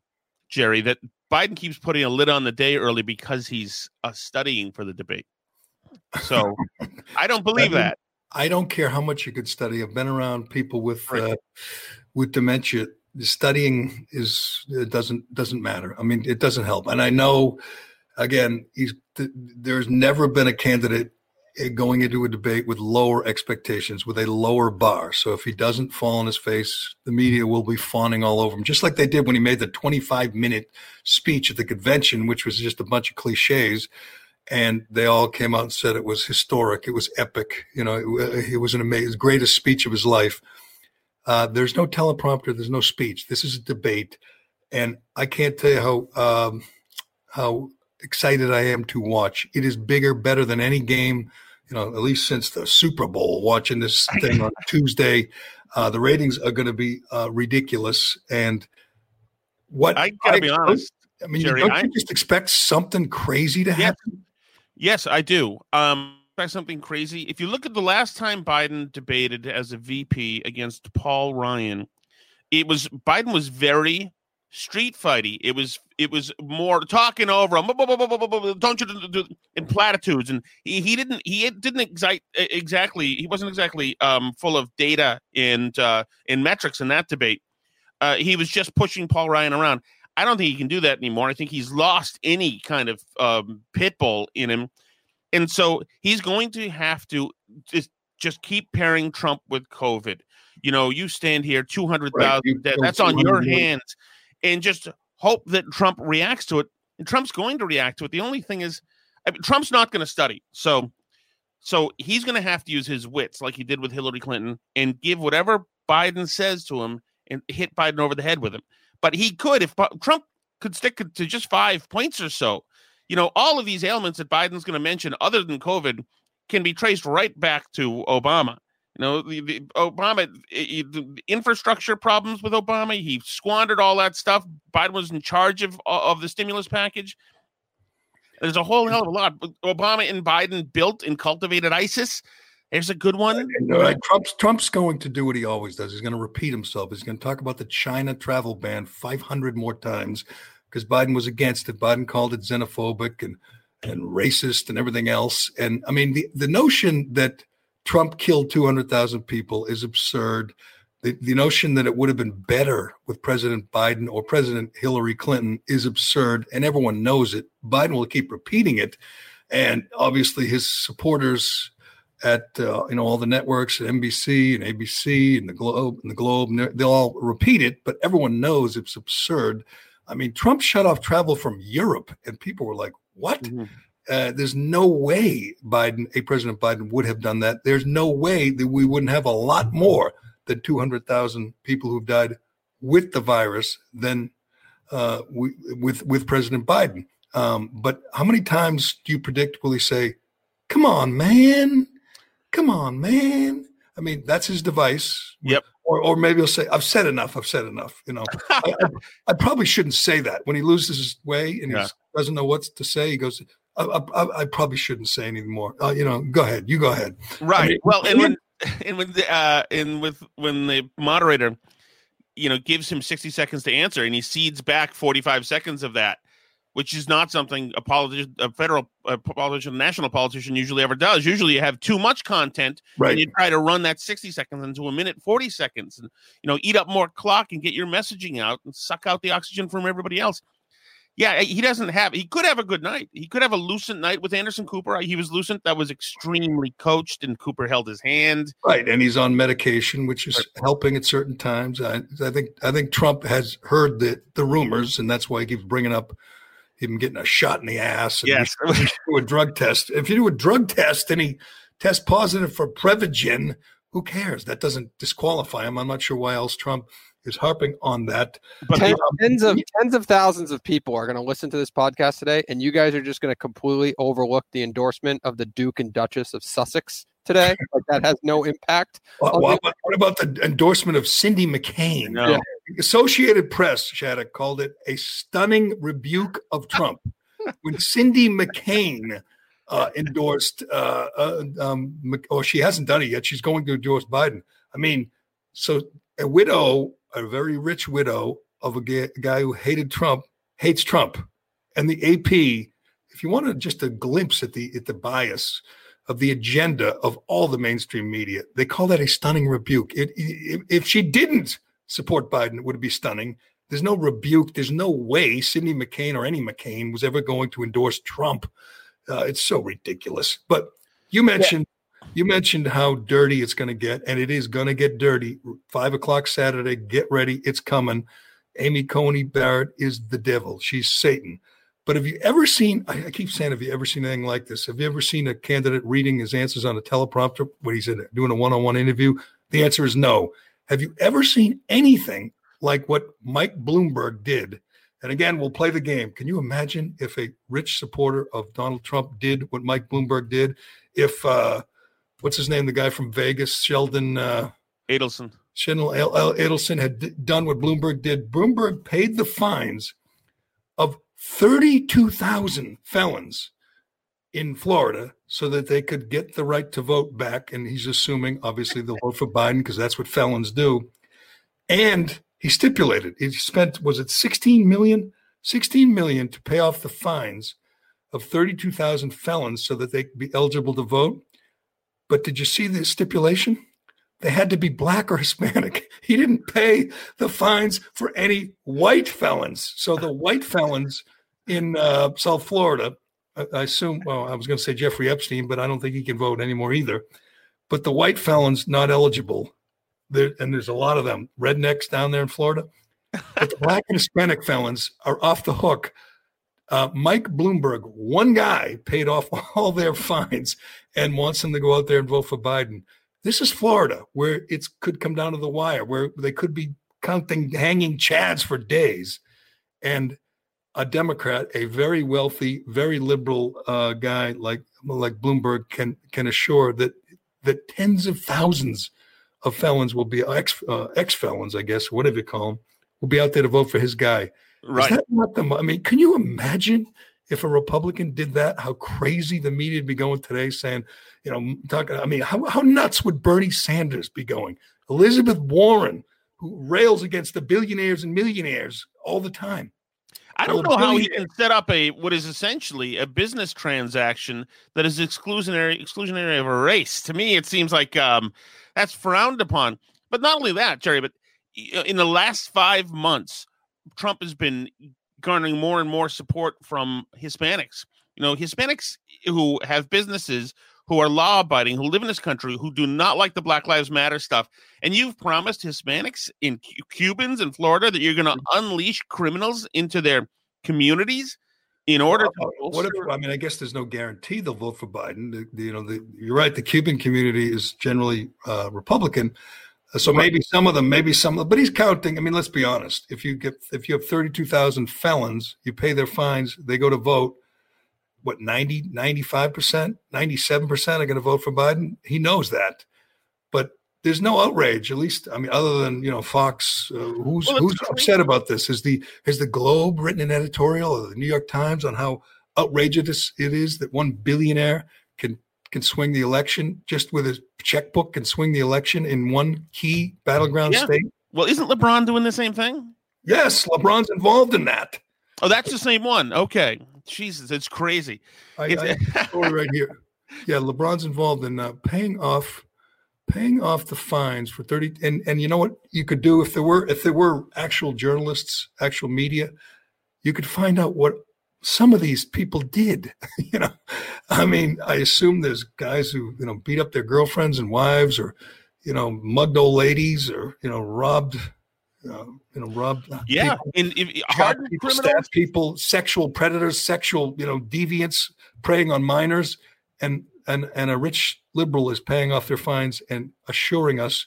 Gerry that Biden keeps putting a lid on the day early because he's uh, studying for the debate. So I don't believe that. I don't care how much you could study. I've been around people with right. uh, with dementia. Studying is it doesn't doesn't matter. I mean, it doesn't help. And I know, again, he's there's never been a candidate eh, going into a debate with lower expectations, with a lower bar. So if he doesn't fall on his face, the media will be fawning all over him, just like they did when he made the 25 minute speech at the convention, which was just a bunch of cliches. And they all came out and said it was historic, it was epic. You know, it, it was an amazing, greatest speech of his life. Uh, there's no teleprompter, there's no speech. This is a debate, and I can't tell you how um, how excited I am to watch. It is bigger, better than any game, you know, at least since the Super Bowl. Watching this thing on Tuesday, uh, the ratings are going to be uh, ridiculous. And what I gotta I, be honest, I mean, Gerry, don't I, you just expect something crazy to happen? Yes, I do. Um, something crazy. If you look at the last time Biden debated as a VP against Paul Ryan, it was Biden was very street fighty. It was it was more talking over him. Don't you do in platitudes? And he, he didn't he didn't exact exactly he wasn't exactly um, full of data and uh, and metrics in that debate. Uh, he was just pushing Paul Ryan around. I don't think he can do that anymore. I think he's lost any kind of um, pit bull in him, and so he's going to have to just just keep pairing Trump with COVID. You know, you stand here, two hundred thousand. Right. That's on your hands and just hope that Trump reacts to it. And Trump's going to react to it. The only thing is, I mean, Trump's not going to study. So, so he's going to have to use his wits like he did with Hillary Clinton and give whatever Biden says to him and hit Biden over the head with him. But he could, if Trump could stick to just five points or so, you know, all of these ailments that Biden's going to mention, other than COVID, can be traced right back to Obama. You know, the, the Obama the infrastructure problems with Obama. He squandered all that stuff. Biden was in charge of of the stimulus package. There's a whole hell of a lot. Obama and Biden built and cultivated ISIS, Here's a good one. And, uh, Trump's Trump's going to do what he always does. He's going to repeat himself. He's going to talk about the China travel ban 500 more times because Biden was against it. Biden called it xenophobic and and racist and everything else. And I mean, the the notion that Trump killed 200,000 people is absurd. The, the notion that it would have been better with President Biden or President Hillary Clinton is absurd, and everyone knows it. Biden will keep repeating it, and obviously his supporters at uh, you know all the networks, NBC and ABC and the Globe and the Globe, they'll all repeat it, but everyone knows it's absurd. I mean, Trump shut off travel from Europe, and people were like, "What?" Mm-hmm. Uh, there's no way Biden, a President Biden, would have done that. There's no way that we wouldn't have a lot more than 200,000 people who've died with the virus than uh, we, with with President Biden. Um, but how many times do you predict will he say, "Come on, man, come on, man"? I mean, that's his device. Yep. Or, or maybe he'll say, "I've said enough. I've said enough." You know, I, I, I, probably shouldn't say that when he loses his way and he doesn't know what to say. He goes, I, I, I, probably shouldn't say anymore. Uh, you know, go ahead. You go ahead. Right. Mean, well, and when and when the, uh, and with when the moderator, you know, gives him sixty seconds to answer, and he cedes back forty five seconds of that, which is not something a politician, a federal a politician, a national politician usually ever does. Usually, you have too much content, right. and you try to run that sixty seconds into a minute forty seconds, and you know, eat up more clock and get your messaging out and suck out the oxygen from everybody else yeah, eh, he doesn't have. He could have a good night. He could have a lucent night with Anderson Cooper. He was lucent. That was extremely coached, and Cooper held his hand. Right, and he's on medication, which is helping at certain times. I, I think. I think Trump has heard the the rumors, and that's why he keeps bringing up him getting a shot in the ass. And yes, do a drug test. If you do a drug test and he tests positive for Prevagen, who cares? That doesn't disqualify him. I'm not sure why else Trump is harping on that. But Ten, um, tens of tens of thousands of people are going to listen to this podcast today, and you guys are just going to completely overlook the endorsement of the Duke and Duchess of Sussex today. like that has no impact. What, what, what, about the endorsement of Cindy McCain? No. Yeah. Associated Press, Shattuck, called it a stunning rebuke of Trump. when Cindy McCain uh, endorsed, uh, uh, um, or she hasn't done it yet, she's going to endorse Biden. I mean, so a widow a very rich widow of a guy who hated Trump, hates Trump. And the AP, if you wanted just a glimpse at the at the bias of the agenda of all the mainstream media, they call that a stunning rebuke. It, it, if she didn't support Biden, would be stunning. There's no rebuke. There's no way Cindy McCain or any McCain was ever going to endorse Trump. Uh, it's so ridiculous. But you mentioned you mentioned how dirty it's going to get, and it is going to get dirty. Five o'clock Saturday, get ready. It's coming. Amy Coney Barrett is the devil. She's Satan. But have you ever seen, I keep saying, have you ever seen anything like this? Have you ever seen a candidate reading his answers on a teleprompter when he's in, doing a one on one interview? The answer is no. Have you ever seen anything like what Mike Bloomberg did? And again, we'll play the game. Can you imagine if a rich supporter of Donald Trump did what Mike Bloomberg did? If, uh, what's his name? The guy from Vegas, Sheldon uh, Adelson. Sheldon Adelson had d- done what Bloomberg did. Bloomberg paid the fines of 32,000 felons in Florida so that they could get the right to vote back. And he's assuming, obviously, they'll vote for Biden because that's what felons do. And he stipulated he spent, was it 16 million? 16 million to pay off the fines of 32,000 felons so that they could be eligible to vote. But did you see the stipulation? They had to be black or Hispanic. He didn't pay the fines for any white felons. So the white felons in uh, South Florida, I, I assume, well, I was going to say Jeffrey Epstein, but I don't think he can vote anymore either. But the white felons not eligible, there, and there's a lot of them, rednecks down there in Florida. But the black and Hispanic felons are off the hook uh, Mike Bloomberg, one guy, paid off all their fines and wants them to go out there and vote for Biden. This is Florida, where it could come down to the wire, where they could be counting hanging chads for days. And a Democrat, a very wealthy, very liberal uh, guy like like Bloomberg, can can assure that that tens of thousands of felons will be ex uh, ex felons, I guess, whatever you call them, will be out there to vote for his guy. Right. Is that not the? I mean, can you imagine if a Republican did that, how crazy the media would be going today saying, you know, talking, I mean, how, how nuts would Bernie Sanders be going? Elizabeth Warren, who rails against the billionaires and millionaires all the time. I don't know how he can set up a what is essentially a business transaction that is exclusionary exclusionary of a race. To me, it seems like um, that's frowned upon. But not only that, Gerry, but in the last five months, Trump has been garnering more and more support from Hispanics. You know, Hispanics who have businesses who are law abiding, who live in this country, who do not like the Black Lives Matter stuff. And you've promised Hispanics in Cubans in Florida that you're going to mm-hmm. unleash criminals into their communities in order to. What if, I mean, I guess there's no guarantee they'll vote for Biden. The, the, you know, the, you're right. The Cuban community is generally uh, Republican. Uh, so maybe some of them, maybe some, but he's counting. I mean, let's be honest. If you get, if you have 32,000 felons, you pay their fines, they go to vote what 90 95% 97% are going to vote for biden? He knows that. But there's no outrage at least i mean other than you know fox uh, who's well, who's upset about this? Is the has the globe written an editorial or the new york times on how outrageous it is that one billionaire can can swing the election just with his checkbook and swing the election in one key battleground yeah. state? Well isn't lebron doing the same thing? Yes lebron's involved in that. Oh that's the same one. Okay Jesus, it's crazy. I, it's, I story right here. Yeah, LeBron's involved in uh, paying off paying off the fines for 30 and and you know what you could do if there were if there were actual journalists actual media you could find out what some of these people did you know i mean i assume there's guys who you know beat up their girlfriends and wives or you know mugged old ladies or you know robbed uh, you know, rob. Yeah, people, in, hard people, criminals, people, sexual predators, sexual, you know, deviants preying on minors, and and and a rich liberal is paying off their fines and assuring us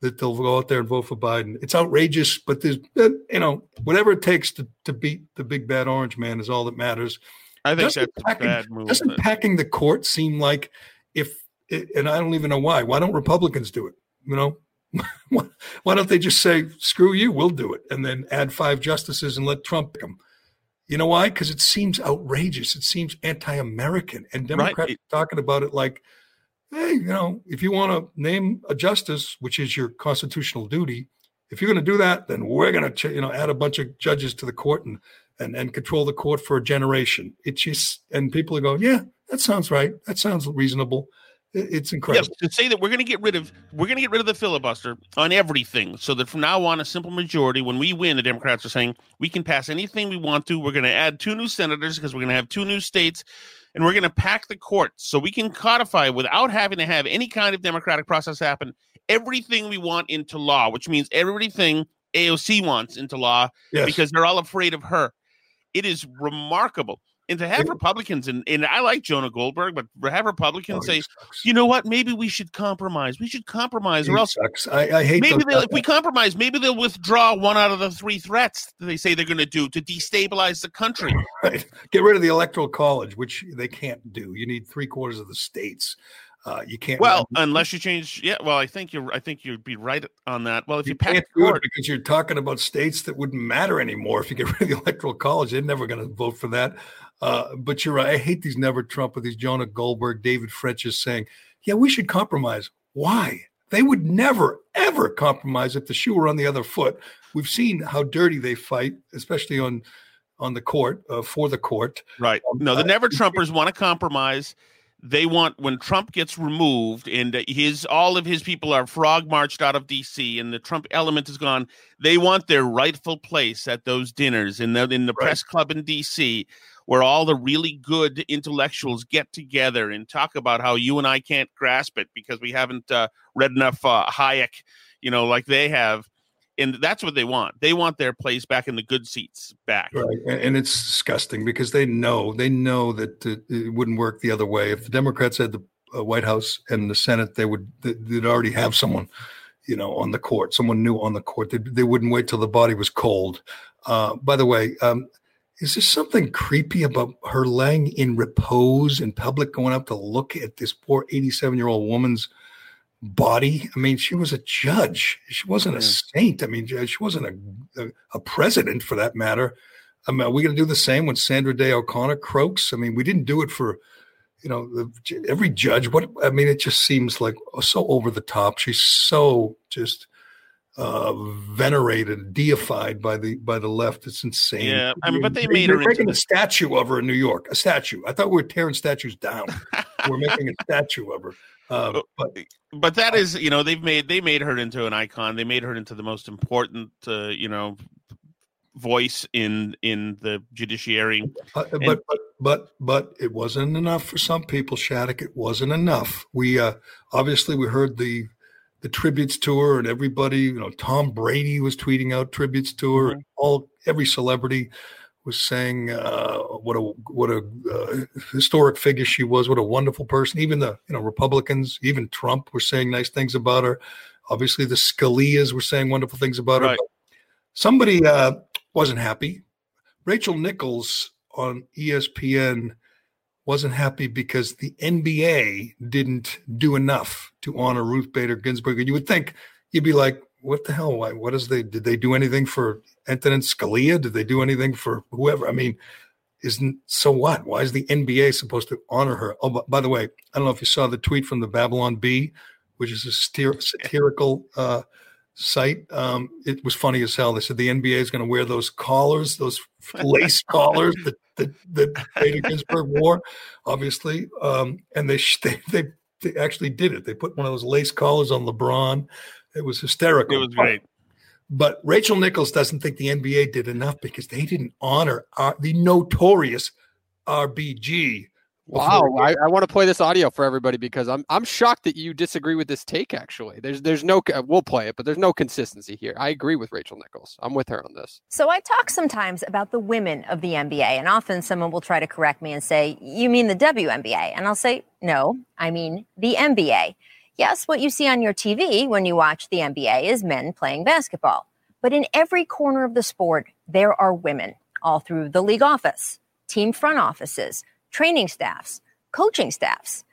that they'll go out there and vote for Biden. It's outrageous, but there's you know whatever it takes to to beat the big bad orange man is all that matters. I think doesn't that's packing, bad move. Doesn't packing the court seem like if and I don't even know why. Why don't Republicans do it? You know, Why don't they just say, screw you, we'll do it, and then add five justices and let Trump pick them? You know why? Because it seems outrageous. It seems anti American. And Democrats right. talking about it like, hey, you know, if you want to name a justice, which is your constitutional duty, if you're going to do that, then we're going to, you know, add a bunch of judges to the court and, and, and control the court for a generation. It's just, and people are going, yeah, that sounds right. That sounds reasonable. It's incredible. Yes, to say that we're going to get rid of we're going to get rid of the filibuster on everything, so that from now on, a simple majority, when we win, the Democrats are saying we can pass anything we want to. We're going to add two new senators because we're going to have two new states, and we're going to pack the courts so we can codify without having to have any kind of democratic process happen everything we want into law, which means everything AOC wants into law yes. because they're all afraid of her. It is remarkable and to have Republicans and, and I like Jonah Goldberg, but have Republicans oh, say, sucks. you know what, maybe we should compromise. We should compromise, he or else I, I, hate. Maybe if we compromise, maybe they'll withdraw one out of the three threats they say they're going to do to destabilize the country. Right. Get rid of the electoral college, which they can't do. You need three quarters of the states. Uh, you can't. Well, unless you change. Yeah. Well, I think you're. I think you'd be right on that. Well, if you, you can't do it because you're talking about states that wouldn't matter anymore if you get rid of the electoral college. They're never going to vote for that. Uh, but you're right. I hate these never Trump with these Jonah Goldberg, David Frenches saying, yeah, we should compromise. Why? They would never, ever compromise if the shoe were on the other foot. We've seen how dirty they fight, especially on on the court uh, for the court. Right. Um, no, the never Trumpers want to compromise. They want when Trump gets removed and his all of his people are frog marched out of D.C. and the Trump element is gone. They want their rightful place at those dinners in the in the right. press club in D.C where all the really good intellectuals get together and talk about how you and I can't grasp it because we haven't uh, read enough uh, Hayek, you know, like they have. And that's what they want. They want their place back in the good seats back. Right. And it's disgusting because they know, they know that it wouldn't work the other way. If the Democrats had the uh, White House and the Senate, they would, they'd already have someone you know, on the court, someone new on the court. They, they wouldn't wait till the body was cold. Uh, by the way, um, is there something creepy about her laying in repose in public, going up to look at this poor 87 year old woman's body? I mean, she was a judge. She wasn't a saint. I mean, she wasn't a, a, a president for that matter. I mean, are we going to do the same when Sandra Day O'Connor croaks? I mean, we didn't do it for, you know, the, every judge. What I mean, it just seems like so over the top. She's so just uh, venerated, deified by the by the left. It's insane. Yeah, I mean, but they They- made they're her making a statue of her in New York. A statue. I thought we were tearing statues down. we're making a statue of her. Uh, but but that is you know they've made they made her into an icon they made her into the most important uh, you know voice in in the judiciary Uh, And- but but but but it wasn't enough for some people, Shattuck. It wasn't enough. We uh, obviously we heard the the tributes to her, and everybody, you know, Tom Brady was tweeting out tributes to her. and All every celebrity was saying uh, what a what a uh, historic figure she was. What a wonderful person. Even the you know Republicans, even Trump, were saying nice things about her. Obviously, the Scalias were saying wonderful things about her. Right. But somebody uh, wasn't happy. Rachel Nichols on ESPN wasn't happy because the NBA didn't do enough to honor Ruth Bader Ginsburg. And you would think you'd be like, what the hell? Why, what is they did they do anything for Antonin Scalia? Did they do anything for whoever? I mean, isn't so what? Why is the NBA supposed to honor her? Oh, by, by the way, I don't know if you saw the tweet from the Babylon Bee, which is a satir- satirical uh, site. Um, it was funny as hell. They said the NBA is going to wear those collars, those lace collars that that, that Bader Ginsburg wore, obviously. Um, and they, sh- they they they actually did it. They put one of those lace collars on LeBron. It was hysterical. it was great But Rachel Nichols doesn't think the NBA did enough because they didn't honor our, the notorious RBG. Wow, I, I want to play this audio for everybody because I'm I'm shocked that you disagree with this take. Actually, there's there's no we'll play it, but there's no consistency here. I agree with Rachel Nichols. I'm with her on this. So I talk sometimes about the women of the NBA, and often someone will try to correct me and say, You mean the WNBA? And I'll say, No, I mean the NBA. Yes, what you see on your TV when you watch the NBA is men playing basketball. But in every corner of the sport, there are women, all through the league office, team front offices, training staffs, coaching staffs.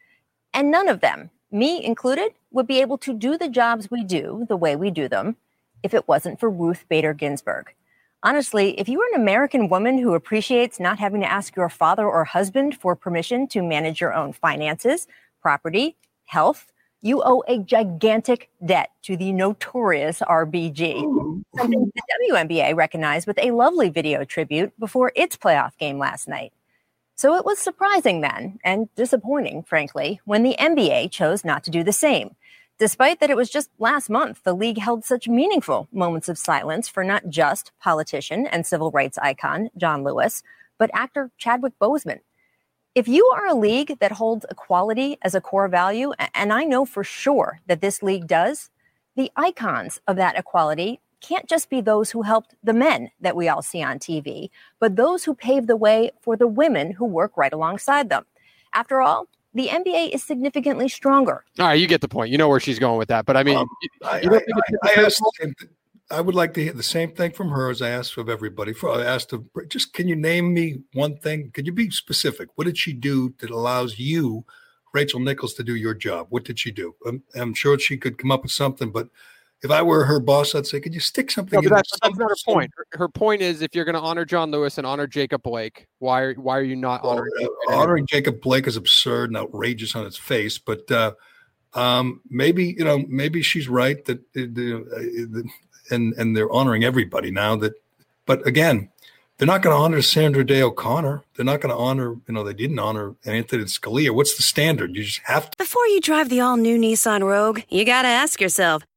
And none of them, me included, would be able to do the jobs we do the way we do them if it wasn't for Ruth Bader Ginsburg. Honestly, if you are an American woman who appreciates not having to ask your father or husband for permission to manage your own finances, property, health, you owe a gigantic debt to the notorious RBG. Something mm-hmm. the WNBA recognized with a lovely video tribute before its playoff game last night. So it was surprising then, and disappointing, frankly, when the NBA chose not to do the same. Despite that it was just last month the league held such meaningful moments of silence for not just politician and civil rights icon John Lewis, but actor Chadwick Boseman. If you are a league that holds equality as a core value, and I know for sure that this league does, the icons of that equality can't just be those who helped the men that we all see on TV, but those who paved the way for the women who work right alongside them. After all, the NBA is significantly stronger. All right, you get the point. You know where she's going with that. But I mean, Um, you- I, you don't I- I- I asked hypocritical? the same th- I would like to hear the same thing from her as I asked of everybody. For I asked of just can you name me one thing? Could you be specific? What did she do that allows you, Rachel Nichols, to do your job? What did she do? I'm, I'm sure she could come up with something, but if I were her boss, I'd say, could you stick something? No, in that's, there, that's not her point. Her, her point is, if you're going to honor John Lewis and honor Jacob Blake, why are why are you not Well, honoring? uh, honoring Jacob Blake is absurd and outrageous on its face, but uh, um, maybe you know, maybe she's right that uh, uh, the and and they're honoring everybody now. That, but again, they're not going to honor Sandra Day O'Connor. They're not going to honor. You know, they didn't honor Anthony Scalia. What's the standard? You just have to. Before you drive the all new Nissan Rogue, you gotta ask yourself,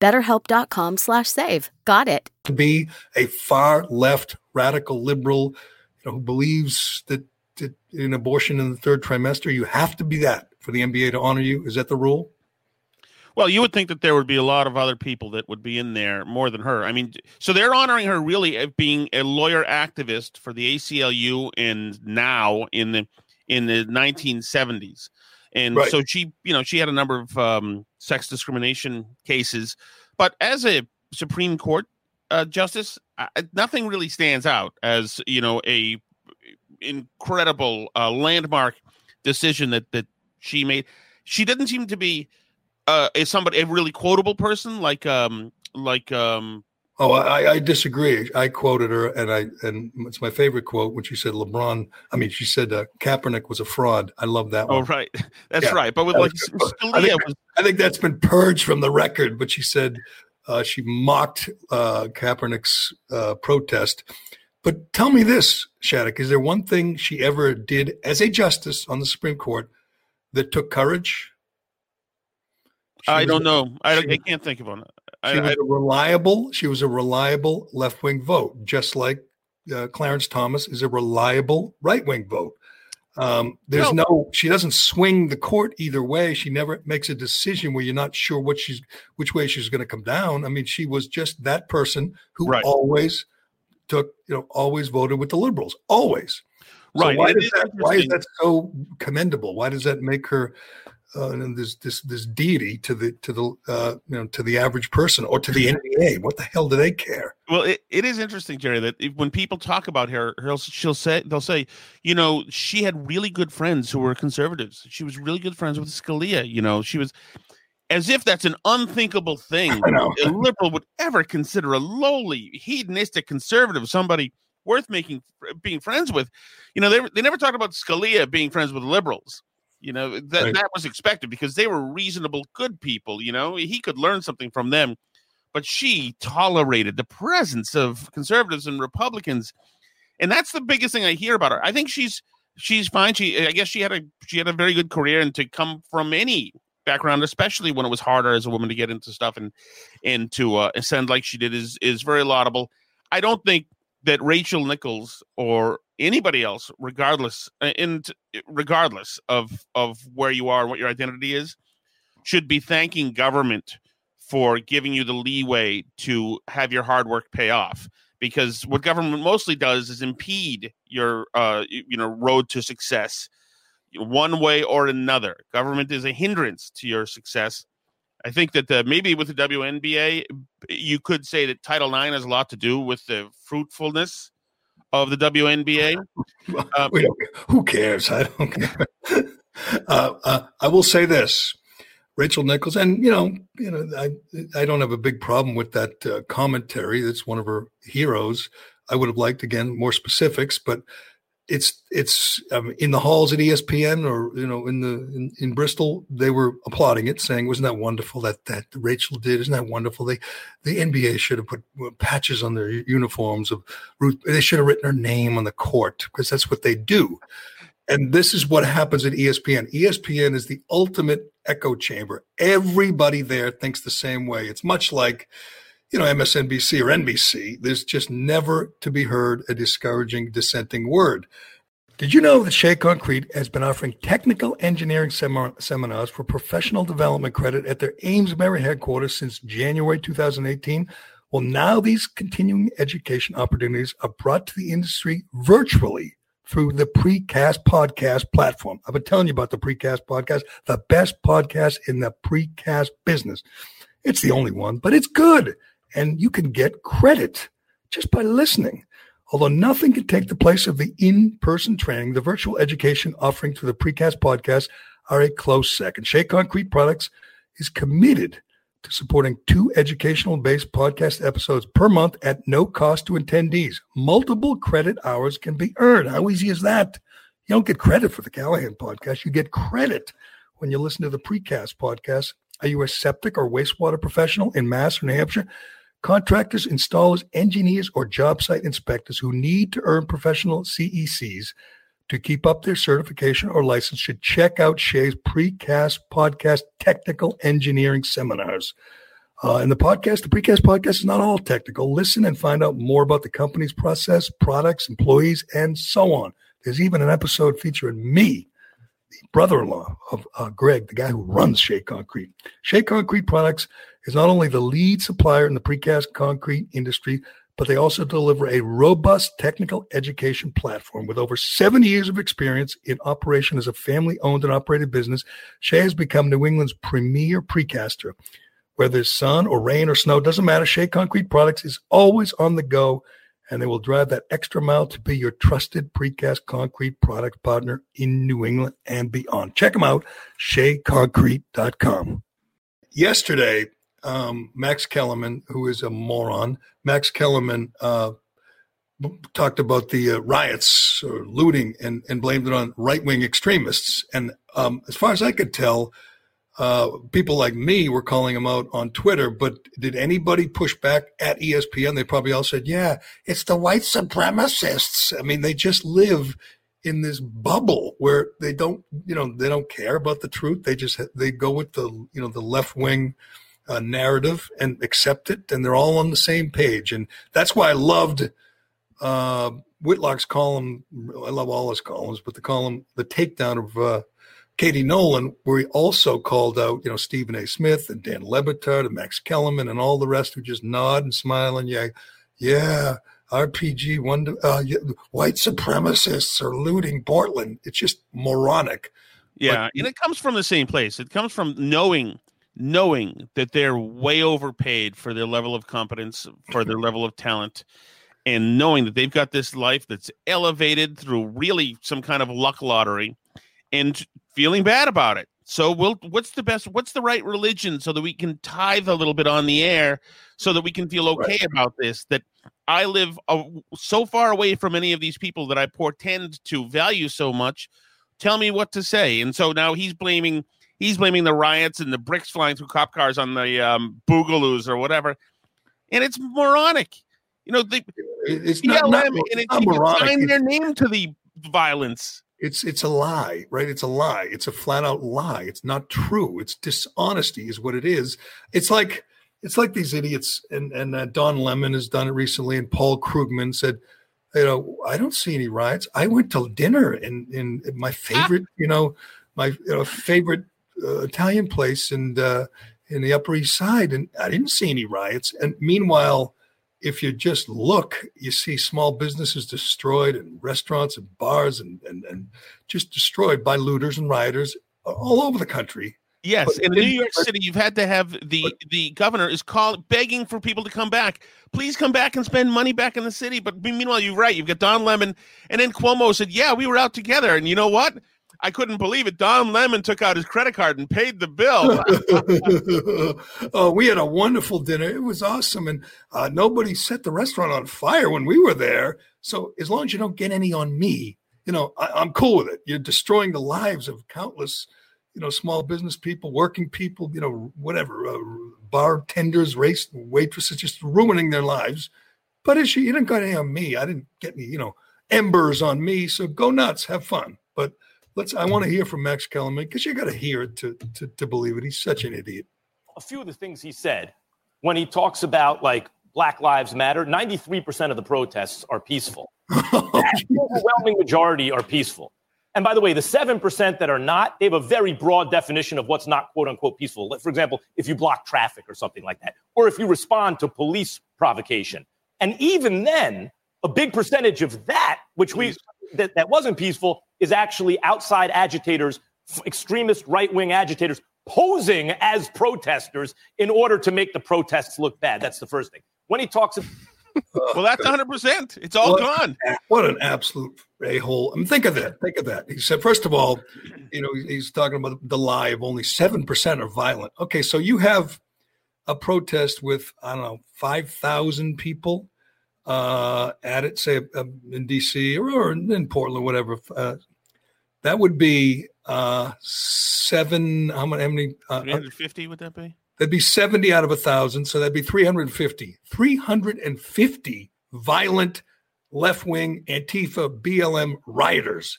Betterhelp.com slash save. Got it. To be a far left radical liberal you know, who believes that in abortion in the third trimester, you have to be that for the NBA to honor you. Is that the rule? Well, you would think that there would be a lot of other people that would be in there more than her. I mean, so they're honoring her really as being a lawyer activist for the ACLU and now in the in the 1970s. And right. so she, you know, she had a number of um, sex discrimination cases, but as a Supreme Court uh, justice, uh, nothing really stands out as you know a incredible uh, landmark decision that that she made. She didn't seem to be uh, is somebody a really quotable person like um like um. Oh, I, I disagree. I quoted her, and I and it's my favorite quote when she said LeBron. I mean, she said uh, Kaepernick was a fraud. I love that oh, one. Oh, right, that's yeah, right. But with like I think, was... I think that's been purged from the record. But she said uh, she mocked uh, Kaepernick's uh, protest but tell me this, Shattuck, is there one thing she ever did as a justice on the Supreme Court that took courage? She I don't know. I, I, can't think of one. She was a reliable. She was a reliable left wing vote, just like uh, Clarence Thomas is a reliable right wing vote. Um, there's no, no, she doesn't swing the court either way. She never makes a decision where you're not sure what she's, which way she's going to come down. I mean, she was just that person who right. always took, you know, always voted with the liberals, always. Right. So why, does that, why is that so commendable? Why does that make her uh, this this this deity to the to the uh, you know to the average person or to the NBA? What the hell do they care? Well, it, it is interesting, Gerry, that if, when people talk about her, her, she'll say they'll say, you know, she had really good friends who were conservatives. She was really good friends with Scalia. You know, she was as if that's an unthinkable thing a liberal would ever consider a lowly hedonistic conservative somebody worth making being friends with you know they, they never talked about scalia being friends with liberals you know that, right. that was expected because they were reasonable good people you know he could learn something from them but she tolerated the presence of conservatives and republicans and that's the biggest thing i hear about her i think she's she's fine she i guess she had a she had a very good career and to come from any background, especially when it was harder as a woman to get into stuff and and to uh, ascend like she did, is is very laudable. I don't think that Rachel Nichols or anybody else, regardless, and uh, regardless of of where you are and what your identity is, should be thanking government for giving you the leeway to have your hard work pay off. Because what government mostly does is impede your, uh, you know, road to success one way or another. Government is a hindrance to your success. I think that the, maybe with the WNBA, you could say that Title IX has a lot to do with the fruitfulness of the WNBA. Who cares? I don't care. uh, uh, I will say this. Rachel Nichols, and you know, you know, I I don't have a big problem with that uh, commentary. That's one of her heroes. I would have liked again more specifics, but it's it's um, in the halls at ESPN or you know in the in, in, Bristol they were applauding it saying wasn't that wonderful that that Rachel did? Isn't that wonderful? They the NBA should have put patches on their uniforms of Ruth they should have written her name on the court because that's what they do. And this is what happens at ESPN ESPN is the ultimate echo chamber. Everybody there thinks the same way. It's much like you know, MSNBC or NBC, there's just never to be heard a discouraging dissenting word. Did you know that Shea Concrete has been offering technical engineering sem- seminars for professional development credit at their Amesbury headquarters since January 2018? Well, now these continuing education opportunities are brought to the industry virtually through the Precast Podcast platform. I've been telling you about the Precast Podcast, the best podcast in the precast business. It's the only one, but it's good and you can get credit just by listening. Although nothing can take the place of the in person training, the virtual education offering through the Precast podcast are a close second. Shea Concrete Products is committed to supporting two educational based podcast episodes per month at no cost to attendees. Multiple credit hours can be earned. How easy is that? You don't get credit for the Callahan podcast. You get credit when you listen to the precast podcast. Are you a septic or wastewater professional in Mass or New Hampshire? Contractors, installers, engineers, or job site inspectors who need to earn professional CECs to keep up their certification or license should check out Shea's Precast Podcast Technical Engineering Seminars. Uh, and the podcast, the Precast Podcast, is not all technical. Listen and find out more about the company's process, products, employees, and so on. There's even an episode featuring me, brother-in-law of uh, Greg, the guy who runs Shea Concrete. Shea Concrete Products is not only the lead supplier in the precast concrete industry, but they also deliver a robust technical education platform with over 70 years of experience in operation as a family owned and operated business. Shea has become New England's premier precaster. Whether it's sun or rain or snow, doesn't matter. Shea Concrete Products is always on the go, and they will drive that extra mile to be your trusted precast concrete product partner in New England and beyond. Check them out, sheaconcrete.com. Yesterday, um, Max Kellerman, who is a moron, Max Kellerman uh, talked about the uh, riots or looting and, and blamed it on right wing extremists. And um, as far as I could tell, uh, people like me were calling him out on Twitter, but did anybody push back at ESPN? They probably all said, yeah, it's the white supremacists. I mean, they just live in this bubble where they don't, you know, they don't care about the truth. They just, they go with the, you know, the left wing uh, narrative and accept it. And they're all on the same page. And that's why I loved uh, Whitlock's column. I love all his columns, but the column, the takedown of, uh, Katie Nolan, where he also called out, you know, Stephen A. Smith and Dan Le Batard and Max Kellerman and all the rest who just nod and smile and yeah, yeah, RPG one uh, white supremacists are looting Portland. It's just moronic. Yeah, and it comes from the same place. It comes from knowing knowing that they're way overpaid for their level of competence, for their level of talent, and knowing that they've got this life that's elevated through really some kind of luck lottery and feeling bad about it. So we'll what's the best what's the right religion so that we can tithe a little bit on the air so that we can feel okay Right. about this that I live uh, so far away from any of these people that I portend to value so much tell me what to say and so now he's blaming he's blaming the riots and the bricks flying through cop cars on the um, boogaloos or whatever and it's moronic you know the It's not, not, BLM and it's not moronic. sign their name to the violence It's it's a lie, right? It's a lie. It's a flat out lie. It's not true. It's dishonesty, is what it is. It's like it's like these idiots, and and uh, Don Lemon has done it recently, and Paul Krugman said, you know, I don't see any riots. I went to dinner in in my favorite, you know, my you know, favorite uh, Italian place, and uh, in the Upper East Side, and I didn't see any riots. And meanwhile, if you just look, you see small businesses destroyed and restaurants and bars and, and, and just destroyed by looters and rioters all over the country. Yes, But in New York City, you've had to have the the governor is calling, begging for people to come back. Please come back and spend money back in the city. But meanwhile, you're right. You've got Don Lemon, and then Cuomo said, "Yeah, we were out together." And you know what? I couldn't believe it. Don Lemon took out his credit card and paid the bill. oh, we had a wonderful dinner. It was awesome. And uh, nobody set the restaurant on fire when we were there. So as long as you don't get any on me, you know, I, I'm cool with it. You're destroying the lives of countless, you know, small business people, working people, you know, whatever, uh, bartenders, race waitresses, just ruining their lives. But you, you didn't got any on me. I didn't get any, you know, embers on me. So go nuts, have fun. But let's. I want to hear from Max Kellerman because you got to hear it to, to to believe it. He's such an idiot. a few of the things he said when he talks about like Black Lives Matter, 93% of the protests are peaceful. the overwhelming majority are peaceful. And by the way, the 7% that are not, they have a very broad definition of what's not quote unquote peaceful. For example, if you block traffic or something like that, or if you respond to police provocation. And even then, a big percentage of that, which we that, that wasn't peaceful, is actually outside agitators, extremist right wing agitators posing as protesters in order to make the protests look bad. That's the first thing. When he talks, well, that's 100. percent It's all What- gone. What an absolute a hole! I mean, think of that. Think of that. He said, first of all, you know, he's talking about the lie of only seven percent are violent. Okay, so you have a protest with I don't know five thousand people uh, at it, say uh, in DC or, or in Portland, whatever. Uh, That would be uh, seven. How many? How many? Uh, 350 would that be? That'd be 70 out of a thousand. So that'd be 350. 350 violent left wing Antifa BLM rioters.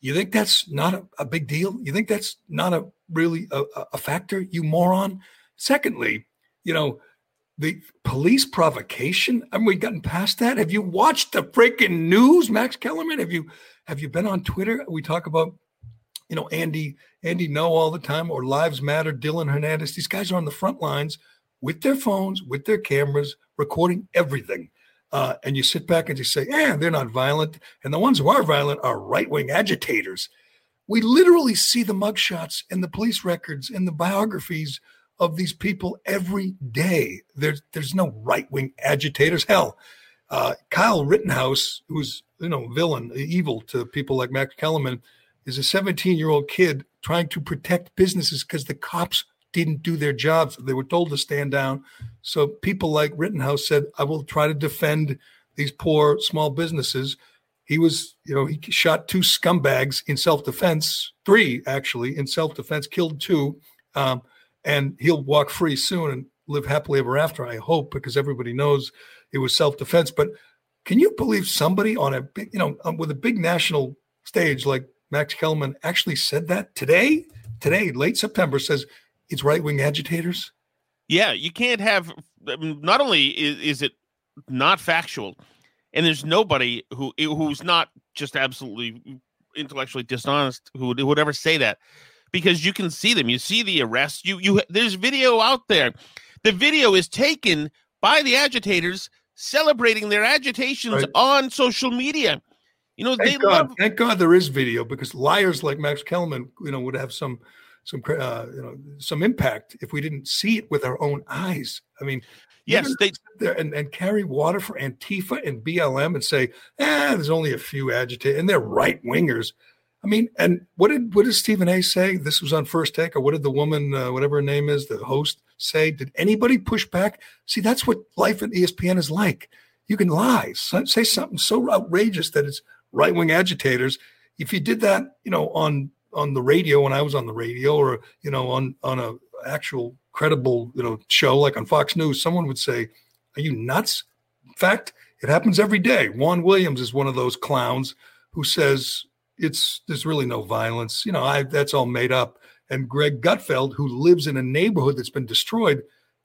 You think that's not a, a, big deal? You think that's not a really a, a factor, you moron? Secondly, you know, the police provocation. Have we gotten past that? Have you watched the freaking news, Max Kellerman? Have you have you been on Twitter? We talk about, you know, Andy Andy Ngo all the time, or Lives Matter, Dylan Hernandez. These guys are on the front lines with their phones, with their cameras, recording everything. Uh, and you sit back and you say, "Yeah, they're not violent," and the ones who are violent are right wing agitators. We literally see the mugshots and the police records and the biographies of these people every day. There's there's no right wing agitators. Hell, uh, Kyle Rittenhouse, who's you know villain, evil to people like Max Kellerman, is a 17 year old kid trying to protect businesses because the cops didn't do their jobs. They were told to stand down. So people like Rittenhouse said, "I will try to defend these poor small businesses." He was, you know, he shot two scumbags in self defense, three actually in self defense, killed two. Um, and he'll walk free soon and live happily ever after. I hope because everybody knows it was self defense. But can you believe somebody on a big, you know, um, with a big national stage like Max Kellerman actually said that today? Today, late September, says it's right wing agitators. Yeah, you can't have. Not only is, is it not factual, and there's nobody who who's not just absolutely intellectually dishonest who would ever say that because you can see them. You see the arrests. You you there's video out there. The video is taken by the agitators celebrating their agitations right. on social media. You know, thank they God, love. Thank God there is video because liars like Max Kellerman, you know, would have some some uh, you know some impact if we didn't see it with our own eyes. I mean, yes, they there and, and carry water for Antifa and BLM and say, ah, there's only a few agitators and they're right wingers. I mean, and what did what did Stephen A. say? This was on first take, or what did the woman, uh, whatever her name is, the host, say? Did anybody push back? See, that's what life at ESPN is like. You can lie, say something so outrageous that it's right wing agitators. If you did that, you know, on on the radio when I was on the radio, or you know, on on a actual credible, you know, show like on Fox News, someone would say, "Are you nuts?" In fact, it happens every day. Juan Williams is one of those clowns who says it's there's really no violence. You know, I that's all made up. And Greg Gutfeld, who lives in a neighborhood that's been destroyed,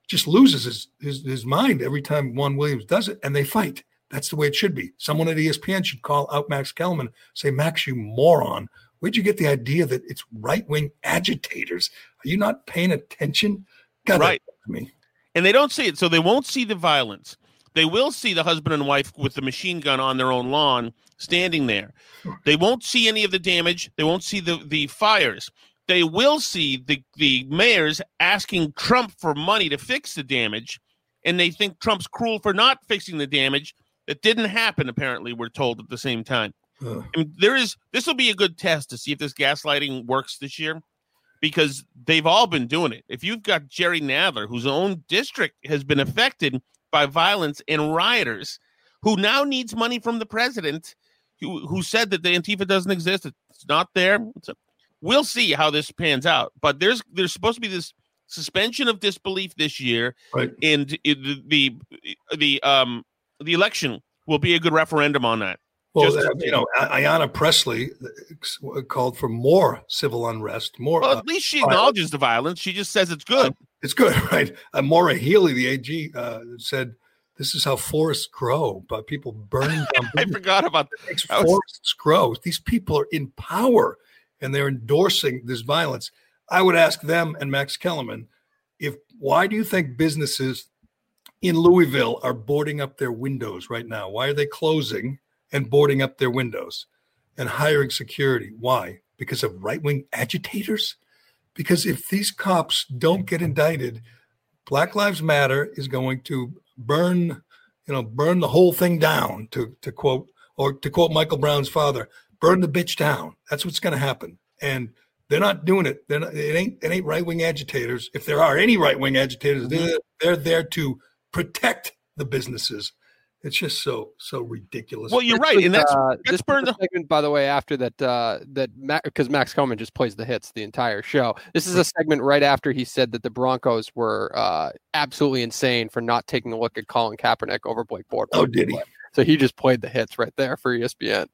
just loses his his, his mind every time Juan Williams does it, and they fight. That's the way it should be. Someone at ESPN should call out Max Kellerman, say, Max, you moron. Where'd you get the idea that it's right wing agitators? Are you not paying attention? God, right. Me. And they don't see it, so they won't see the violence. They will see the husband and wife with the machine gun on their own lawn standing there. They won't see any of the damage. They won't see the, the fires. They will see the, the mayors asking Trump for money to fix the damage. And they think Trump's cruel for not fixing the damage. That didn't happen, apparently, we're told at the same time. I mean, there is this will be a good test to see if this gaslighting works this year because they've all been doing it. If you've got Jerry Nadler, whose own district has been affected by violence and rioters, who now needs money from the president who, who said that the Antifa doesn't exist. It's not there. It's a, we'll see how this pans out. But there's there's supposed to be this suspension of disbelief this year, right. and the, the the um the election will be a good referendum on that. Well, Just, uh, you know, Ayanna Pressley uh, called for more civil unrest. More. Well, at least she acknowledges the violence. She just says it's good. Uh, it's good, right? Uh, Maura Healey, the AG, uh, said this is how forests grow by people burning down. I forgot about that. Makes forests grow. These people are in power and they're endorsing this violence. I would ask them and Max Kellerman if why do you think businesses in Louisville are boarding up their windows right now? Why are they closing and boarding up their windows and hiring security? Why? Because of right wing agitators? Because if these cops don't get indicted, Black Lives Matter is going to burn, you know, burn the whole thing down to to quote or to quote Michael Brown's father, burn the bitch down. That's what's going to happen. And they're not doing it. They're not, it ain't it ain't right wing agitators. If there are any right wing agitators, mm-hmm. they're, they're there to protect the businesses. It's just so so ridiculous. Well, you're right, and that's uh, that's this burned the segment, by the way, after that uh, that because Max Kellerman just plays the hits the entire show. This is a segment right after he said that the Broncos were uh, absolutely insane for not taking a look at Colin Kaepernick over Blake Bortles. Oh, did he? So he just played the hits right there for ESPN.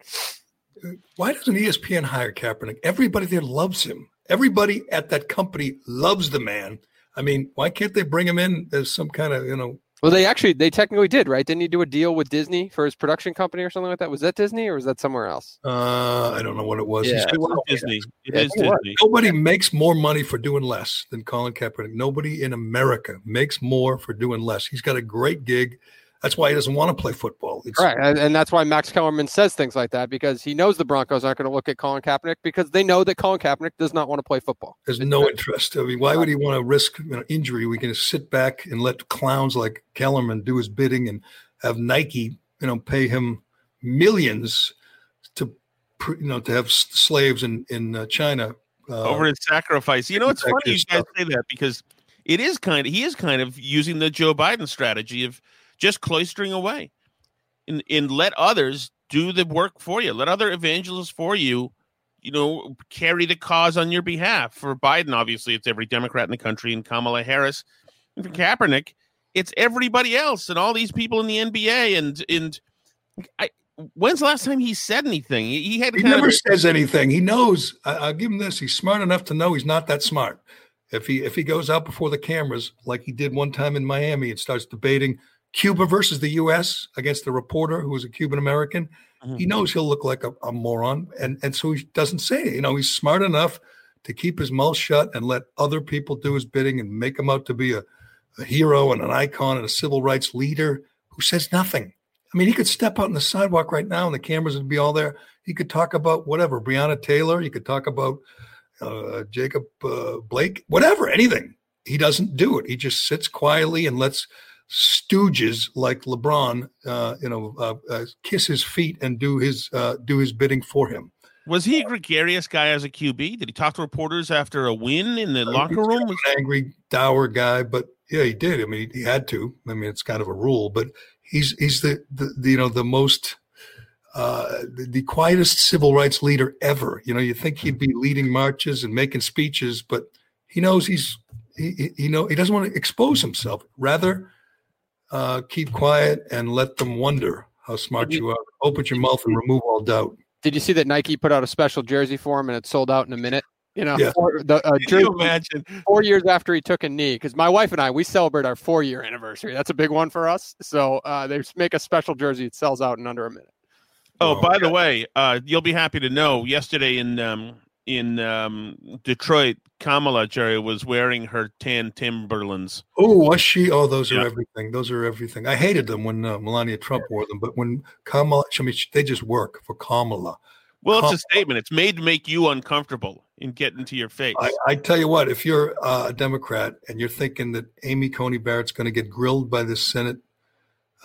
Why doesn't ESPN hire Kaepernick? Everybody there loves him. Everybody at that company loves the man. I mean, why can't they bring him in as some kind of you know? Well, they actually they technically did, right? Didn't he do a deal with Disney for his production company or something like that? Was that Disney or was that somewhere else? Uh, I don't know what it was. Yeah, He's- it was Disney. It Yeah, is it was. Disney. Nobody makes more money for doing less than Colin Kaepernick. Nobody in America makes more for doing less. He's got a great gig. That's why he doesn't want to play football. It's, Right, and, and that's why Max Kellerman says things like that because he knows the Broncos aren't going to look at Colin Kaepernick because they know that Colin Kaepernick does not want to play football. There's no interest. I mean, why would he want to risk you know, injury? We can just sit back and let clowns like Kellerman do his bidding and have Nike, you know, pay him millions to, you know, to have slaves in in uh, China. Uh, over his sacrifice. You know, it's funny you guys stuff. say that because it is kind of he is kind of using the Joe Biden strategy of just cloistering away and, and let others do the work for you. Let other evangelists for you, you know, carry the cause on your behalf. For Biden, obviously, it's every Democrat in the country, and Kamala Harris. And for Kaepernick, it's everybody else and all these people in the NBA. And and I, when's the last time he said anything? He, he had He never of, says anything. He knows. I, I'll give him this. He's smart enough to know he's not that smart. If he if he goes out before the cameras like he did one time in Miami and starts debating Cuba versus the U.S. against a reporter who was a Cuban American, he knows he'll look like a, a moron, and and so he doesn't say it. You know, he's smart enough to keep his mouth shut and let other people do his bidding and make him out to be a, a hero and an icon and a civil rights leader who says nothing. I mean, he could step out on the sidewalk right now and the cameras would be all there. He could talk about whatever, Breonna Taylor. He could talk about uh, Jacob uh, Blake, whatever, anything. He doesn't do it. He just sits quietly and lets stooges like LeBron, uh, you know, uh, uh, kiss his feet and do his uh, do his bidding for him. Was he a gregarious guy as a QB? Did he talk to reporters after a win in the locker room? an angry, dour guy, but yeah, he did. I mean, he, he had to. I mean, it's kind of a rule, but he's he's the, the, the you know the most uh, the, the quietest civil rights leader ever. You know, you think he'd be leading marches and making speeches, but he knows he's he, he you know he doesn't want to expose himself. Rather, uh, keep quiet and let them wonder how smart you are. Open your mouth and remove all doubt. Did you see that Nike put out a special jersey for him and it sold out in a minute? You know, Yeah. four, the uh, Can you imagine? four years after he took a knee. Because my wife and I, we celebrate our four year anniversary. That's a big one for us. So uh, they make a special jersey. It sells out in under a minute. Oh, by the way, uh, you'll be happy to know. Yesterday in um, in um, Detroit, Kamala Jerry was wearing her tan Timberlands. Oh, was she? Oh, those are everything. Those are everything. I hated them when uh, Melania Trump wore them, but when Kamala, I mean, they just work for Kamala. Well, it's a statement. It's made to make you uncomfortable and get into your face. I, I tell you what, if you're uh, a Democrat and you're thinking that Amy Coney Barrett's going to get grilled by the Senate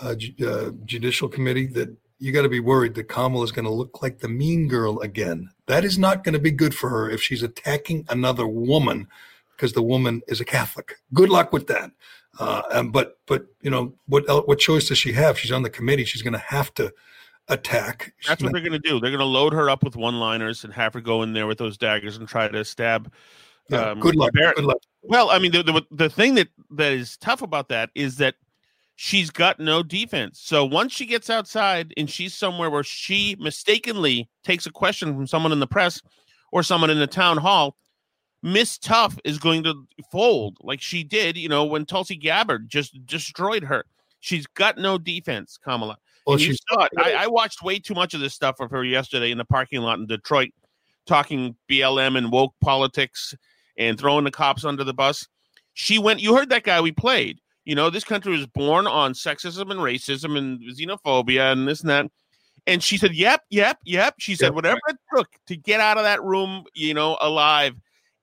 uh, uh, Judicial Committee, that you got to be worried that Kamala is going to look like the mean girl again. That is not going to be good for her if she's attacking another woman because the woman is a Catholic. Good luck with that. Uh, and, but but you know what what choice does she have? She's on the committee. She's going to have to attack. She's That's what gonna- they're going to do. They're going to load her up with one-liners and have her go in there with those daggers and try to stab. Yeah, um, good luck. Barrett. Good luck. Well, I mean, the, the the thing that that is tough about that is that she's got no defense. So once she gets outside and she's somewhere where she mistakenly takes a question from someone in the press or someone in the town hall, Miss Tough is going to fold like she did, you know, when Tulsi Gabbard just destroyed her. She's got no defense, Kamala. Well, And you saw it. I, I watched way too much of this stuff of her yesterday in the parking lot in Detroit, talking BLM and woke politics and throwing the cops under the bus. She went. You heard that guy we played. You know, this country was born on sexism and racism and xenophobia and this and that. And she said, "Yep, yep, yep." She said, Yep. "Whatever it took to get out of that room, you know, alive."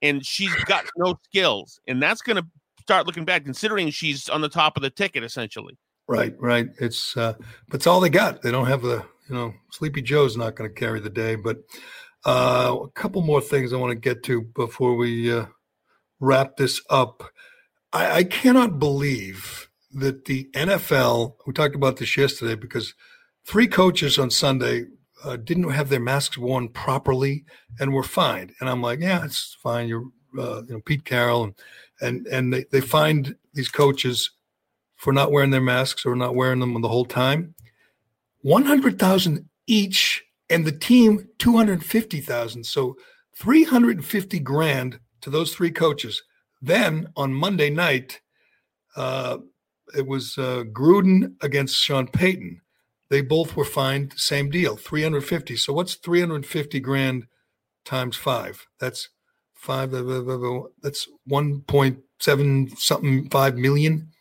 And she's got no skills, and that's going to start looking bad, considering she's on the top of the ticket essentially. Right, right. It's uh, but it's all they got. They don't have the you know Sleepy Joe's not going to carry the day. But uh, a couple more things I want to get to before we uh, wrap this up. I, I cannot believe that the NFL, we talked about this yesterday because three coaches on Sunday uh, didn't have their masks worn properly and were fined. And I'm like, yeah, it's fine. You're, uh, you know, Pete Carroll and and and they, they find these coaches for not wearing their masks or not wearing them the whole time. One hundred thousand each, and the team two hundred fifty thousand. So three hundred and fifty grand to those three coaches. Then on Monday night, uh, it was uh, Gruden against Sean Payton. They both were fined, same deal, 350. So what's 350 grand times five? That's five, blah, blah, blah, that's 1.7 something, five million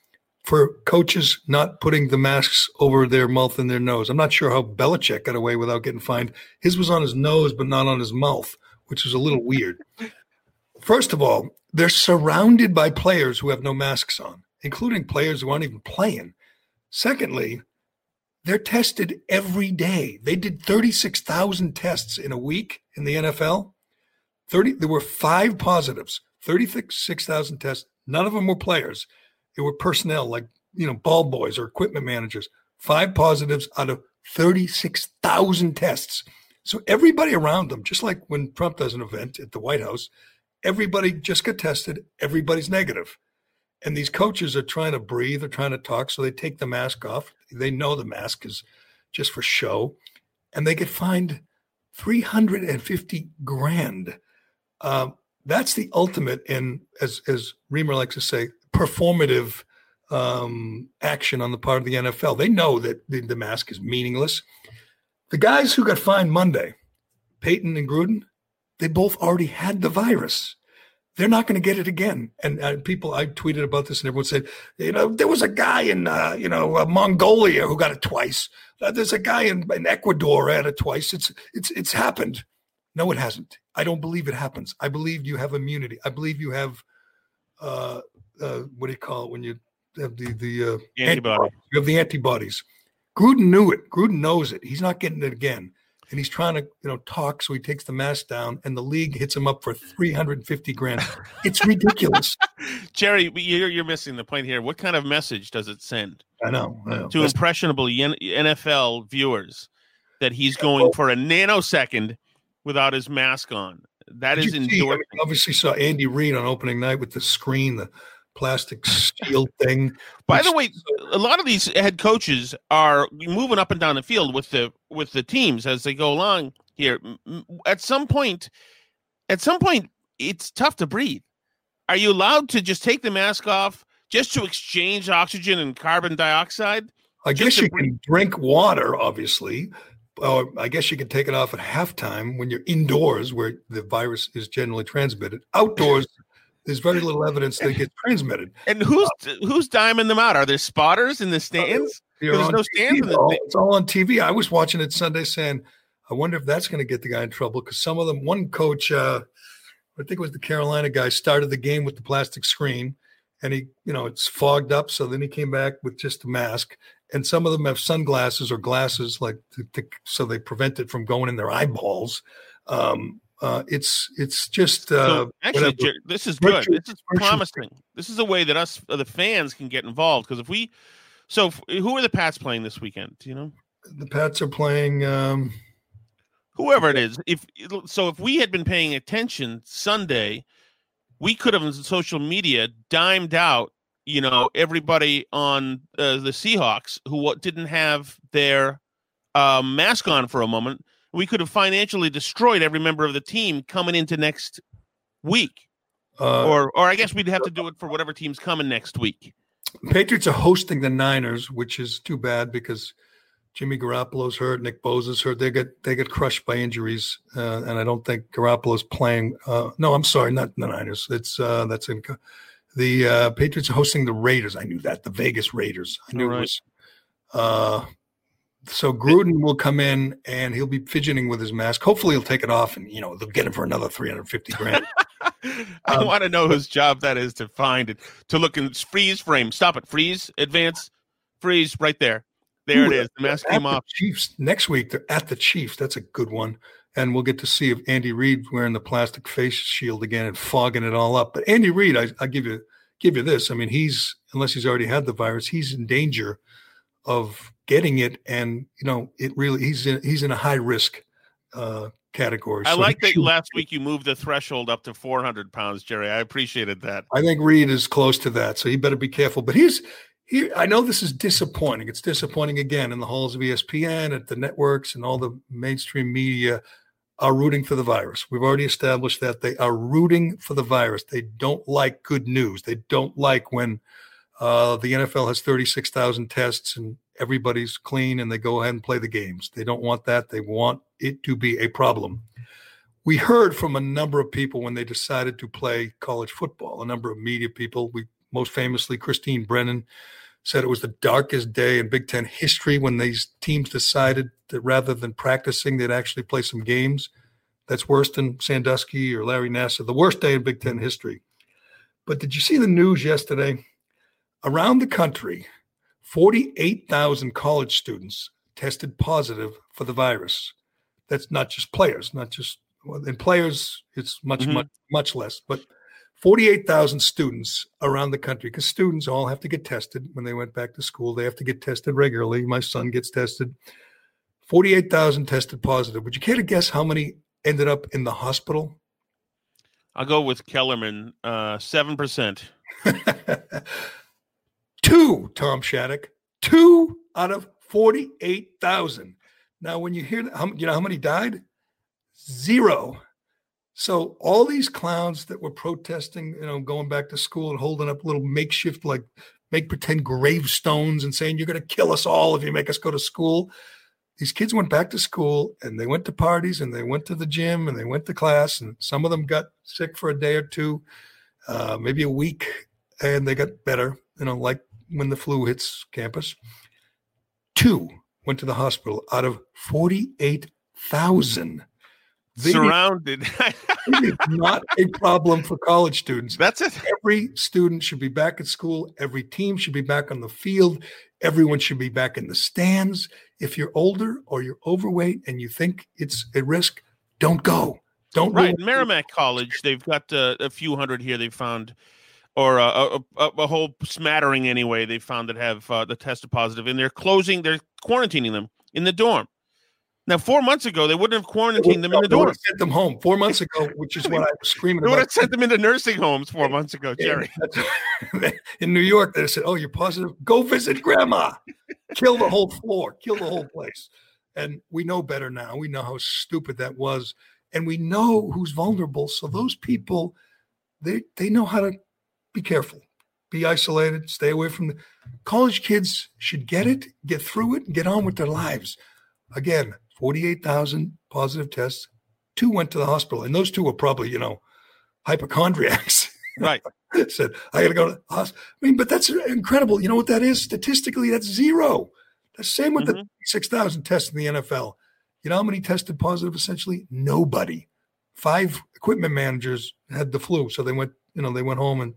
for coaches not putting the masks over their mouth and their nose. I'm not sure how Belichick got away without getting fined. His was on his nose, but not on his mouth, which was a little weird. First of all, they're surrounded by players who have no masks on, including players who aren't even playing. Secondly, they're tested every day. They did 36,000 tests in a week in the NFL. 30 there were five positives, 36,000 tests. None of them were players. It were personnel like, you know, ball boys or equipment managers. Five positives out of 36,000 tests. So everybody around them, just like when Trump does an event at the White House, everybody just got tested, everybody's negative. And these coaches are trying to breathe, they're trying to talk, so they take the mask off. They know the mask is just for show, and they get fined 350 grand. Uh, that's the ultimate in, as as Reimer likes to say, performative um, action on the part of the NFL. They know that the, the mask is meaningless. The guys who got fined Monday, Payton and Gruden, they both already had the virus. They're not going to get it again. And uh, people, I tweeted about this, and everyone said, you know, there was a guy in, uh, you know, uh, Mongolia who got it twice. Uh, there's a guy in, in Ecuador had it twice. It's it's it's happened. No, it hasn't. I don't believe it happens. I believe you have immunity. I believe you have, uh, uh, what do you call it when you have the the uh, Antibody. You have the antibodies. Gruden knew it. Gruden knows it. He's not getting it again and he's trying to you know talk so he takes the mask down and the league hits him up for 350 grand. It's ridiculous. Jerry you're, you're missing the point here. What kind of message does it send i know, I know. to That's- impressionable nfl viewers that he's going for a nanosecond without his mask on? That Did is see- I mean, obviously saw andy reid on opening night with the screen the plastic steel thing By the way, a lot of these head coaches are moving up and down the field with the with the teams as they go along here. At some point, at some point, it's tough to breathe. Are you allowed to just take the mask off just to exchange oxygen and carbon dioxide? I guess you can drink water, obviously. Or I guess you can take it off at halftime when you're indoors where the virus is generally transmitted. Outdoors, there's very little evidence that it gets transmitted. And who's who's diming them out? Are there spotters in the stands? You're There's no TV, stands in the though. It's all on TV. I was watching it Sunday saying, I wonder if that's going to get the guy in trouble because some of them, one coach, uh, I think it was the Carolina guy, started the game with the plastic screen and he, you know, it's fogged up. So then he came back with just a mask. And some of them have sunglasses or glasses, like to, to, so they prevent it from going in their eyeballs. Um, uh, it's it's just uh, So actually. Jer- this is good. This is promising. This is a way that us, uh, the fans, can get involved. Because if we, so if, who are the Pats playing this weekend? Do you know? The Pats are playing. Um, Whoever it is. If so, if we had been paying attention Sunday, we could have on social media dimed out, you know, everybody on uh, the Seahawks who didn't have their uh, mask on for a moment. We could have financially destroyed every member of the team coming into next week. uh, or or I guess we'd have to do it for whatever team's coming next week. Patriots are hosting the Niners, which is too bad because Jimmy Garoppolo's hurt, Nick Bosa's hurt. They get they get crushed by injuries, uh, and I don't think Garoppolo's playing. Uh, no, I'm sorry, not the Niners. It's uh, that's in the uh, Patriots are hosting the Raiders. I knew that the Vegas Raiders. I knew it Alright. was. So Gruden will come in and he'll be fidgeting with his mask. Hopefully, he'll take it off, and you know they'll get him for another 350 grand. I Um, want to know whose job that is to find it, to look and freeze frame. Stop it. Freeze. Advance. Freeze. Right there. There it is. The mask came off. Chiefs next week. They're at the Chiefs. That's a good one, and we'll get to see if Andy Reid wearing the plastic face shield again and fogging it all up. But Andy Reid, I, I give you give you this. I mean, he's unless he's already had the virus, he's in danger of getting it, and you know, it really he's in he's in a high risk uh, category. I So like that last week you moved the threshold up to 400 pounds, Jerry. I appreciated that. I think Reid is close to that, so he better be careful. But he's he. I know this is disappointing. It's disappointing again in the halls of ESPN, at the networks, and all the mainstream media are rooting for the virus. We've already established that they are rooting for the virus. They don't like good news. They don't like when uh, the NFL has 36,000 tests and everybody's clean and they go ahead and play the games. They don't want that. They want it to be a problem. We heard from a number of people when they decided to play college football, a number of media people. We most famously, Christine Brennan said it was the darkest day in Big Ten history when these teams decided that rather than practicing, they'd actually play some games. That's worse than Sandusky or Larry Nassar, the worst day in Big Ten history. But did you see the news yesterday? Around the country, 48,000 college students tested positive for the virus. That's not just players, not just well, in players, it's much, Mhm. much, much less, but 48,000 students around the country because students all have to get tested when they went back to school. They have to get tested regularly. My son gets tested. 48,000 tested positive. Would you care to guess how many ended up in the hospital? I'll go with Kellerman, uh, 7%. Two, Tom Shattuck. Two out of 48,000. Now, when you hear that, how, you know how many died? Zero. So all these clowns that were protesting, you know, going back to school and holding up little makeshift, like make pretend gravestones and saying, you're going to kill us all if you make us go to school. These kids went back to school and they went to parties and they went to the gym and they went to class and some of them got sick for a day or two, uh, maybe a week, and they got better, you know, like when the flu hits campus. Two went to the hospital out of 48,000. They- Surrounded. it is not a problem for college students. That's it. Every student should be back at school. Every team should be back on the field. Everyone should be back in the stands. If you're older or you're overweight and you think it's a risk, don't go. Don't Right. Merrimack College, they've got uh, a few hundred here they've found, or a, a, a whole smattering anyway, they found that have uh, the tested positive, and they're closing, they're quarantining them in the dorm. Now, four months ago, they wouldn't have quarantined them in the dorm. have sent them home four months ago, which is what I was screaming They would have sent them into nursing homes four months ago, Jerry. in New York, they said, "Oh, you're positive? Go visit grandma. Kill the whole floor. Kill the whole place." And we know better now. We know how stupid that was, and we know who's vulnerable. So those people, they they know how to be careful, be isolated, stay away from the college kids. Should get it, get through it, and get on with their lives. Again, forty-eight thousand positive tests. Two went to the hospital, and those two were probably, you know, hypochondriacs. Right. said, I got to go to the hospital. I mean, but that's incredible. You know what that is? Statistically, that's zero. The same with the mm-hmm. 6,000 tests in the NFL. You know how many tested positive essentially? Nobody. Five equipment managers had the flu. So they went, you know, they went home and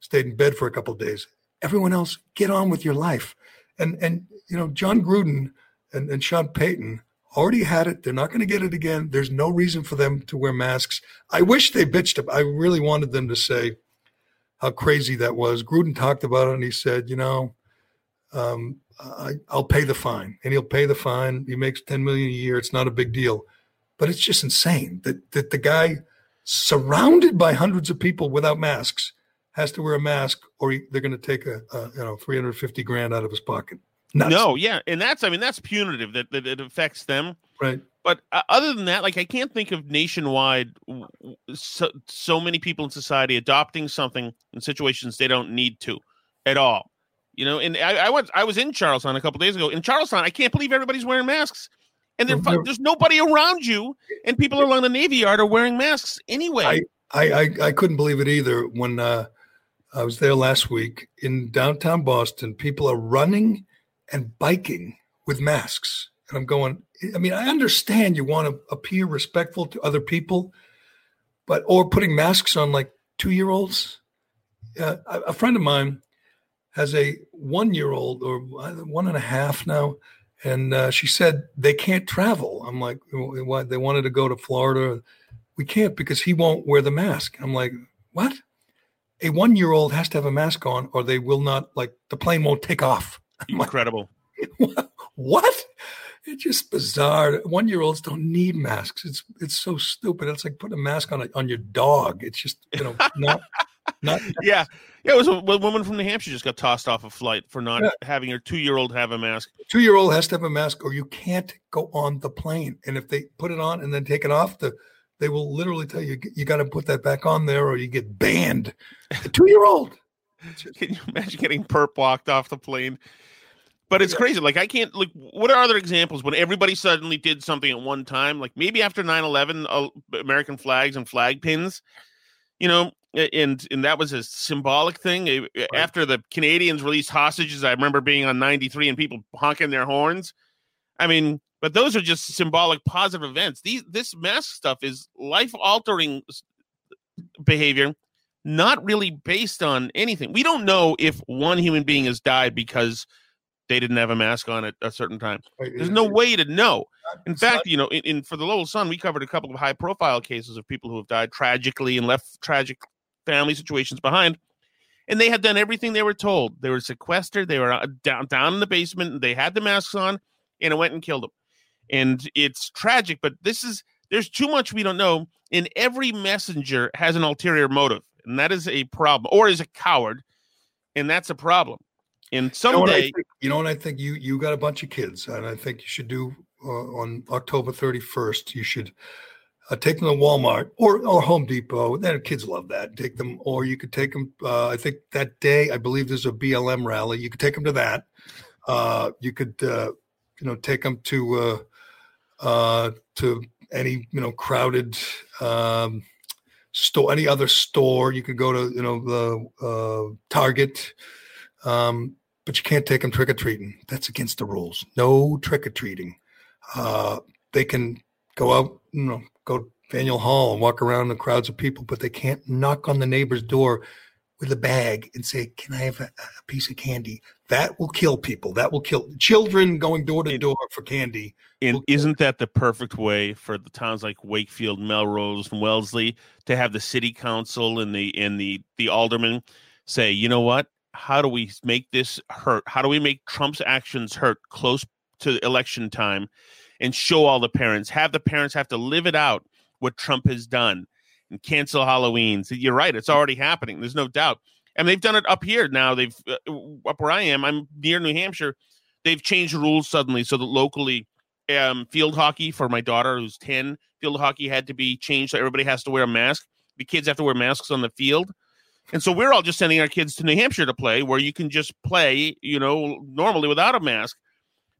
stayed in bed for a couple of days. Everyone else, get on with your life. And, and you know, John Gruden and, and Sean Payton already had it. They're not going to get it again. There's no reason for them to wear masks. I wish they bitched up. I really wanted them to say how crazy that was. Gruden talked about it and he said, you know, um, I, I'll pay the fine, and he'll pay the fine. He makes ten million a year. It's not a big deal, but it's just insane that that the guy, surrounded by hundreds of people without masks, has to wear a mask, or he, they're going to take a, a you know three hundred fifty grand out of his pocket. Nuts. No, yeah, and that's I mean that's punitive that, that it affects them. Right. But uh, other than that, like I can't think of nationwide so, so many people in society adopting something in situations they don't need to at all. You know, and I, I went I was in Charlestown a couple days ago. In Charlestown, I can't believe everybody's wearing masks. And there's nobody around you, and people along the Navy Yard are wearing masks anyway. I, I, I, I couldn't believe it either when uh, I was there last week in downtown Boston. People are running and biking with masks. And I'm going, I mean, I understand you want to appear respectful to other people, but, or putting masks on like two year olds. Uh, a friend of mine has a one year old or one and a half now. And uh, she said they can't travel. I'm like, what? They wanted to go to Florida. We can't because he won't wear the mask. I'm like, what? A one year old has to have a mask on, or they will not like the plane won't take off. Incredible. what? It's just bizarre. One year olds don't need masks. It's it's so stupid. It's like putting a mask on a, on your dog. It's just you know not not yeah. Yeah, it was a, a woman from New Hampshire just got tossed off a flight for not Yeah. having her two year old have a mask. two year old has to have a mask or you can't go on the plane. And if they put it on and then take it off, the they will literally tell you you got to put that back on there or you get banned. A two year old. Can you imagine getting perp walked off the plane? But it's crazy. Like I can't like what are other examples when everybody suddenly did something at one time? Like maybe after 9-11, uh, American flags and flag pins, you know, and and that was a symbolic thing. Uh, After the Canadians released hostages, I remember being on 93 and people honking their horns. I mean, but those are just symbolic positive events. These this mask stuff is life altering behavior not really based on anything. We don't know if one human being has died because they didn't have a mask on at a certain time. There's no way to know. In fact, you know, in, in for the Lowell Sun, we covered a couple of high profile cases of people who have died tragically and left tragic family situations behind. And they had done everything they were told. They were sequestered. They were uh, down down in the basement. And they had the masks on, and it went and killed them. And it's tragic, but this is there's too much we don't know. And every messenger has an ulterior motive, and that is a problem, or is a coward, and that's a problem. And You know, someday, think, you know what I think you you got a bunch of kids, and I think you should do uh, on October 31st. You should uh, take them to Walmart or or Home Depot. Then kids love that. Take them, or you could take them. Uh, I think that day, I believe there's a BLM rally. You could take them to that. Uh, you could uh, you know take them to uh, to any you know crowded um, store, any other store. You could go to you know the uh, Target. Um, but you can't take them trick or treating. That's against the rules. No trick or treating. Uh, they can go out, you know, go to Faneuil Hall and walk around in crowds of people, but they can't knock on the neighbor's door with a bag and say, "Can I have a, a piece of candy?" That will kill people. That will kill children going door to door for candy. and isn't that the perfect way for the towns like Wakefield, Melrose, and Wellesley to have the city council and the and the the aldermen say, you know what? How do we make this hurt? How do we make Trump's actions hurt close to election time and show all the parents? Have the parents have to live it out what Trump has done and cancel Halloween. So you're right; it's already happening. There's no doubt. And they've done it up here now. They've uh, up where I am. I'm near New Hampshire. They've changed the rules suddenly so that locally, um, field hockey for my daughter who's ten, field hockey had to be changed so everybody has to wear a mask. The kids have to wear masks on the field. And so we're all just sending our kids to New Hampshire to play, where you can just play, you know, normally without a mask.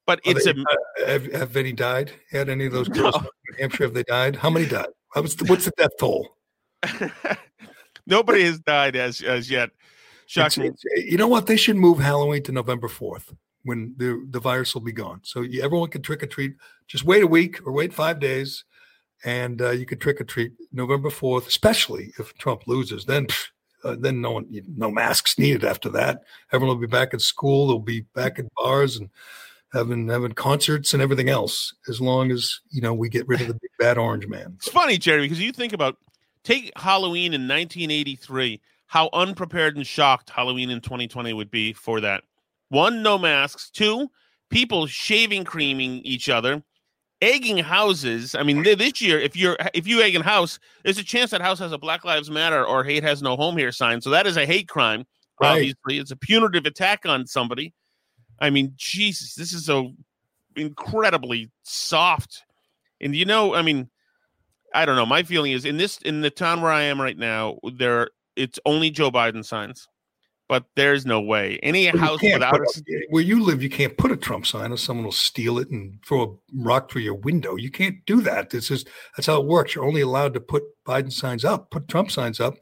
But it's they- a uh, have, have any died? Had any of those girls from New Hampshire? Have they died? How many died? Was the, what's the death toll? nobody has died as as yet. Shocking. you know what? They should move Halloween to November 4th when the, the virus will be gone. So you, everyone can trick or treat. Just wait a week or wait five days and uh, you could trick or treat November 4th, especially if Trump loses. Then, uh, then no one, no masks needed after that. Everyone will be back at school. They'll be back at bars and having, having concerts and everything else as long as, you know, we get rid of the big bad orange man. It's funny, Jerry, because you think about take Halloween in 1983, how unprepared and shocked Halloween in 2020 would be for that. One, no masks. Two, people shaving creaming each other, egging houses. I mean, this year, if you're if you egg a house, there's a chance that house has a Black Lives Matter or hate has no home here sign. So that is a hate crime. Right. Obviously, it's a punitive attack on somebody. I mean, Jesus, this is so incredibly soft. And you know, I mean, I don't know. My feeling is in this in the town where I am right now, there it's only Joe Biden signs. But there's no way any Well, house without a, a- where you live, you can't put a Trump sign, or someone will steal it and throw a rock through your window. You can't do that. This is that's how it works. You're only allowed to put Biden signs up, put Trump signs up.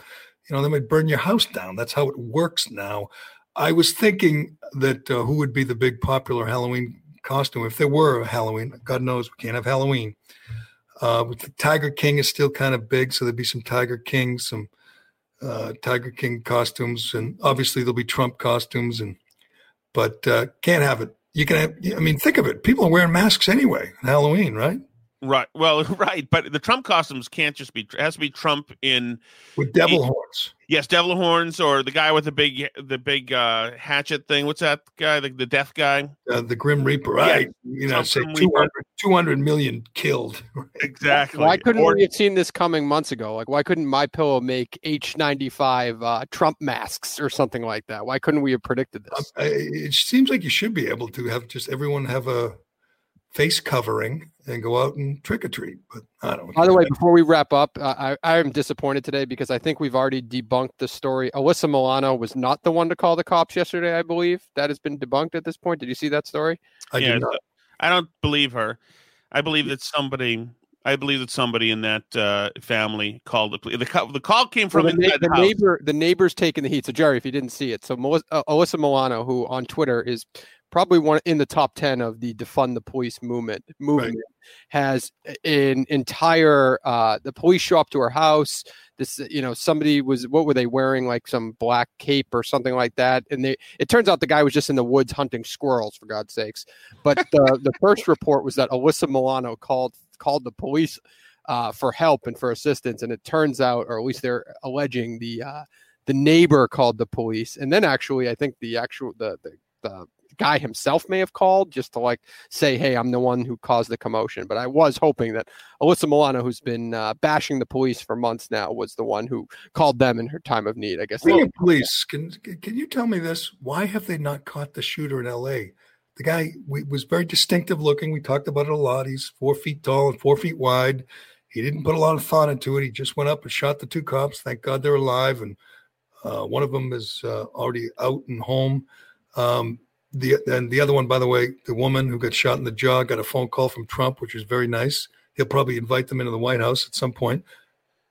You know, they might burn your house down. That's how it works now. I was thinking that uh, who would be the big popular Halloween costume if there were a Halloween. God knows we can't have Halloween. Uh, Tiger King is still kind of big, so there'd be some Tiger King, some uh, Tiger King costumes, and obviously there'll be Trump costumes, and but uh, can't have it. You can have. I mean, think of it. People are wearing masks anyway on Halloween, right? Right. Well, right, but the Trump costumes can't just be. It has to be Trump in with devil in- horns. Yes, devil horns, or the guy with the big, the big uh, hatchet thing. What's that guy? The, the death guy. Uh, the Grim Reaper, right? You know, say 200, 200 million killed. Exactly. Why couldn't Or- we have seen this coming months ago? Like, why couldn't My Pillow make N95 uh, Trump masks or something like that? Why couldn't we have predicted this? I- It seems like you should be able to have just everyone have a face covering and go out and trick or treat. But I don't. By the way, before we wrap up, uh, I, I am disappointed today because I think we've already debunked the story. Alyssa Milano was not the one to call the cops yesterday, I believe. That has been debunked at this point. Did you see that story? I yeah, I don't believe her. I believe that somebody. I believe that somebody in that uh, family called the police. The, the call came from Well, the, na- inside the, the house. neighbor, the neighbor's taking the heat. So Jerry, if you didn't see it, so Melissa, uh, Alyssa Milano, who on Twitter is probably one in the top ten of the defund the police movement, movement has an entire. Uh, the police show up to her house. This, you know, somebody was what were they wearing? Like some black cape or something like that. And they, it turns out the guy was just in the woods hunting squirrels, for God's sakes. But the the first report was that Alyssa Milano called called the police uh, for help and for assistance, and it turns out, or at least they're alleging the uh, the neighbor called the police, and then actually, I think the actual the the, the guy himself may have called just to like say, "Hey, I'm the one who caused the commotion." But I was hoping that Alyssa Milano, who's been uh, bashing the police for months now, was the one who called them in her time of need. I guess. Speaking police, can can you tell me this? Why have they not caught the shooter in L.A.? The guy was very distinctive looking. We talked about it a lot. He's four feet tall and four feet wide. He didn't put a lot of thought into it. He just went up and shot the two cops. Thank God they're alive, and uh, one of them is uh, already out and home. Um, the and the other one, by the way, the woman who got shot in the jaw got a phone call from Trump, which was very nice. He'll probably invite them into the White House at some point.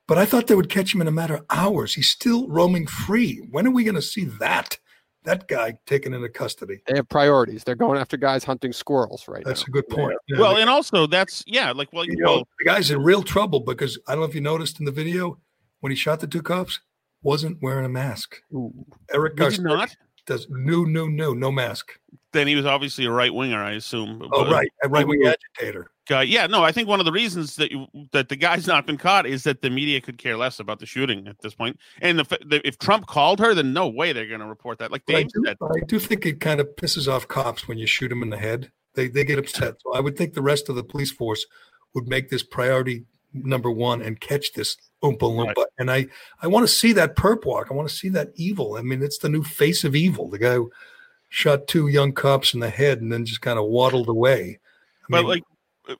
But I thought they would catch him in a matter of hours. He's still roaming free. When are we going to see that? That guy taken into custody. They have priorities. They're going after guys hunting squirrels right That's now. a good point. Yeah, well, the- and also that's yeah, like well, you well, know, the guy's in real trouble because I don't know if you noticed in the video when he shot the two cops, wasn't wearing a mask. Eric Was he Garcetti not? Does no, no, no, no mask. then he was obviously a right winger, I assume. Oh, But- right, a right wing agitator. Yeah, no, I think one of the reasons that you, that the guy's not been caught is that the media could care less about the shooting at this point. And the, if Trump called her, then no way they're going to report that. Like But I Dave do, said, I do think it kind of pisses off cops when you shoot them in the head. They they get upset. So I would think the rest of the police force would make this priority number one and catch this oompa loompa. And I I want to see that perp walk. I want to see that evil. I mean, it's the new face of evil. The guy who shot two young cops in the head and then just kind of waddled away. I but mean, like,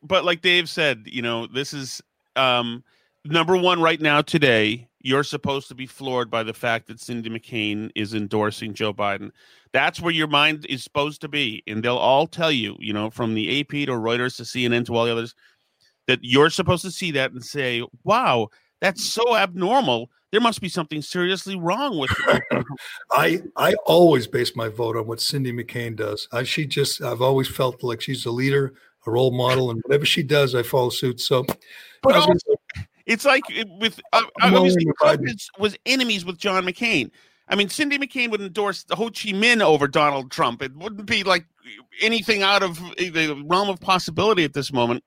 but like Dave said, you know, this is um, number one right now today. You're supposed to be floored by the fact that Cindy McCain is endorsing Joe Biden. That's where your mind is supposed to be, and they'll all tell you, you know, from the AP to Reuters to CNN to all the others, that you're supposed to see that and say, "Wow, that's so abnormal. There must be something seriously wrong with it." I I always base my vote on what Cindy McCain does. I, she just I've always felt like she's a leader, a role model, and whatever she does, I follow suit. So, But I say, It's like with uh, I'm obviously Trump is, was enemies with John McCain. I mean, Cindy McCain would endorse Ho Chi Minh over Donald Trump. It wouldn't be like anything out of the realm of possibility at this moment.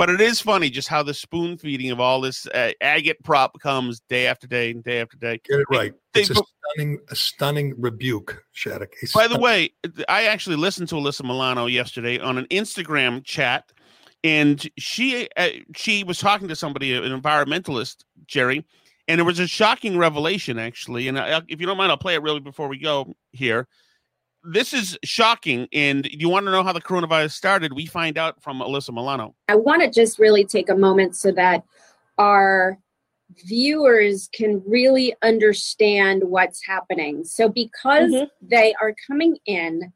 But it is funny just how the spoon feeding of all this uh, agitprop comes day after day and day after day. get it right. They- It's a stunning a stunning rebuke, Shattuck. A By the way, I actually listened to Alyssa Milano yesterday on an Instagram chat, and she uh, she was talking to somebody, an environmentalist, Jerry, and it was a shocking revelation actually. And I, if you don't mind, I'll play it really before we go here. This is shocking, and you want to know how the coronavirus started? We find out from Alyssa Milano. I want to just really take a moment so that our viewers can really understand what's happening. So because they are coming in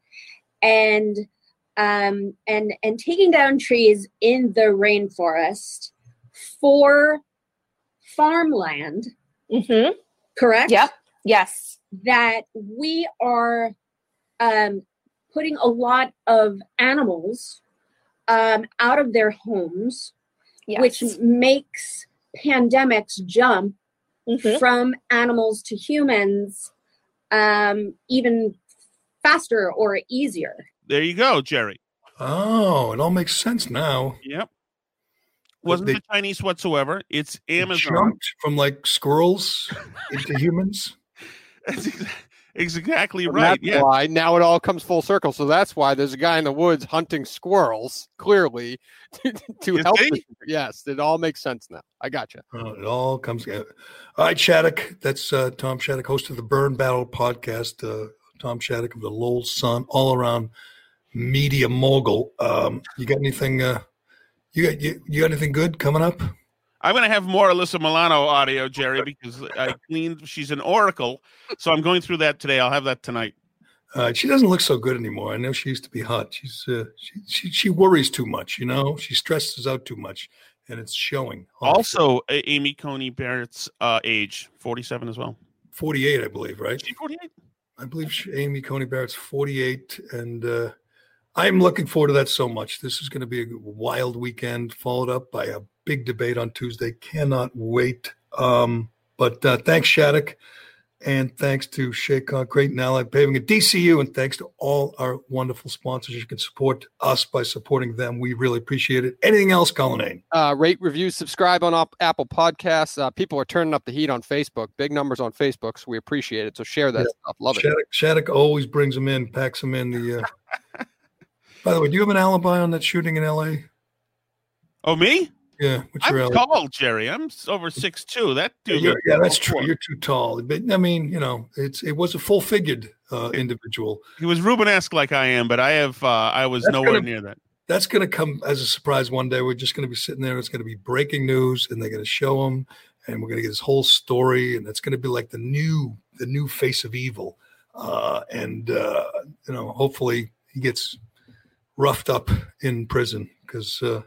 and um, and and taking down trees in the rainforest for farmland, mm-hmm. correct? Yep. Yes. That we are um, putting a lot of animals um, out of their homes, which makes pandemics jump from animals to humans um, even faster or easier. There you go, Jerry. Oh, it all makes sense now. Yep. wasn't They- the Chinese whatsoever. It's Amazon. Jumped from like squirrels into humans. That's ex- it's exactly And right. That's Yeah. why now it all comes full circle. So that's why there's a guy in the woods hunting squirrels, clearly, to, to help. see? Yes, it all makes sense now. I got you. Uh, it all comes together. All right, Shattuck. That's uh, Tom Shattuck, host of the Burn Barrel podcast. Uh, Tom Shattuck of the Lowell Sun, all around media mogul. Um, you got anything? Uh, you got you, you got anything good coming up? I'm going to have more Alyssa Milano audio, Jerry, because I cleaned. She's an oracle, so I'm going through that today. I'll have that tonight. Uh, she doesn't look so good anymore. I know she used to be hot. She's uh, she, she she worries too much. You know, she stresses out too much, and it's showing. Also, A- Amy Coney Barrett's uh, age, 47 as well. 48, I believe, right? She 48. I believe she, Amy Coney Barrett's 48, and uh, I'm looking forward to that so much. This is going to be a wild weekend, followed up by a big debate on Tuesday. Cannot wait. Um, but uh, thanks, Shattuck, and thanks to Shea Concrete and Allied Paving at DCU, and thanks to all our wonderful sponsors. You can support us by supporting them. We really appreciate it. Anything else, Colin? Uh, rate, review, subscribe on op- Apple Podcasts. Uh, people are turning up the heat on Facebook. Big numbers on Facebook, so we appreciate it. So share that Yeah. stuff. Love it. Shattuck, Shattuck always brings them in, packs them in. The uh... by the way, do you have an alibi on that shooting in L.A.? Oh, me? Yeah, I'm alibi? tall, Jerry. I'm over six two. That dude. you're- yeah, that's true. You're too tall. But I mean, you know, it's it was a full figured uh, individual. He was Rubenesque like I am, but I have. Uh, I was That's nowhere gonna- near that. That's going to come as a surprise one day. We're just going to be sitting there. It's going to be breaking news, and they're going to show him, and we're going to get this whole story, and it's going to be like the new the new face of evil. Uh, and uh, you know, hopefully, he gets roughed up in prison because uh,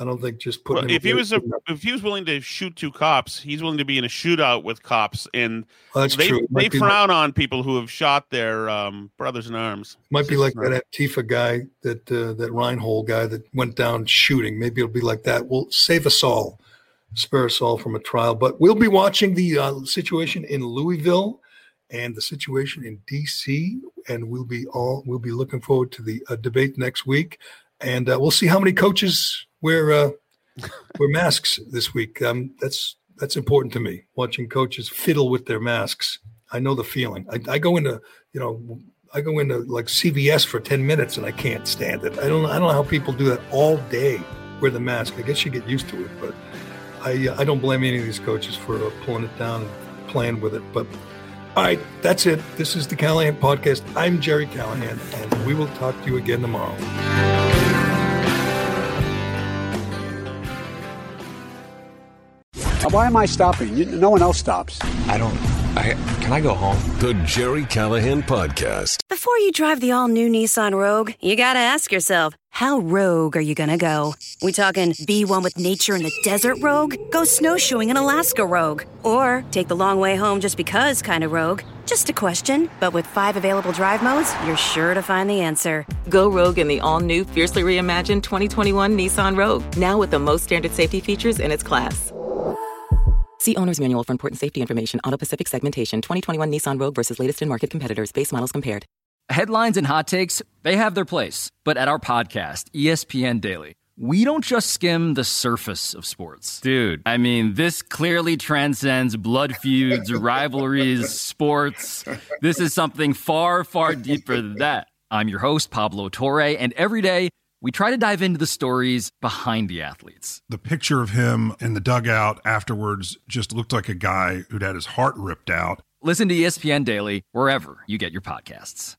I don't think just putting Well, him if he was a, if he was willing to shoot two cops, he's willing to be in a shootout with cops, and Well, that's they true. They be like- frown on people who have shot their um, brothers in arms. Might be like that Antifa guy, that uh, that Reinoehl guy that went down shooting. Maybe it'll be like that. We'll save us all, spare us all from a trial. But we'll be watching the uh, situation in Louisville and the situation in D.C. And we'll be all we'll be looking forward to the uh, debate next week, and uh, we'll see how many coaches wear uh, wear masks this week. Um, that's that's important to me. Watching coaches fiddle with their masks. I know the feeling. I, I go into you know I go into like CVS for 10 minutes and I can't stand it. I don't I don't know how people do that all day. Wear the mask. I guess you get used to it, but I uh, I don't blame any of these coaches for uh, pulling it down and playing with it. But all right, that's it. This is the Callahan podcast. I'm Jerry Callahan, and we will talk to you again tomorrow. Uh, why am I stopping? You- No one else stops. I don't. I can I go home? The Jerry Callahan podcast. Before you drive the all new Nissan Rogue, you gotta ask yourself, how rogue are you gonna go? We talking be one with nature in the desert rogue? Go snowshoeing in Alaska rogue? Or take the long way home just because kind of rogue? Just a question, but with five available drive modes, you're sure to find the answer. Go rogue in the all new, fiercely reimagined 2021 Nissan Rogue, now with the most standard safety features in its class. See owner's manual for important safety information. Auto Pacific segmentation 2021 Nissan Rogue versus latest in market competitors. Base models compared. Headlines and hot takes, they have their place. But at our podcast, ESPN Daily, we don't just skim the surface of sports. Dude, I mean, this clearly transcends blood feuds, rivalries, sports. This is something far, far deeper than that. I'm your host, Pablo Torre, and every day we try to dive into the stories behind the athletes. The picture of him in the dugout afterwards just looked like a guy who'd had his heart ripped out. Listen to ESPN Daily wherever you get your podcasts.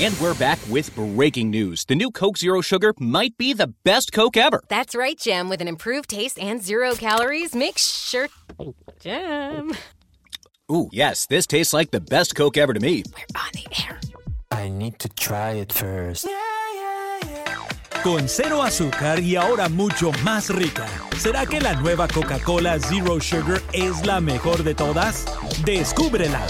And we're back with breaking news. The new Coke Zero Sugar might be the best Coke ever. That's right, Jim. With an improved taste and zero calories, make sure. Jim. Ooh, yes, this tastes like the best Coke ever to me. I need to try it first. Con cero azúcar y ahora mucho más rica. ¿Será que la nueva Coca-Cola Zero Sugar es la mejor de todas? Descúbrela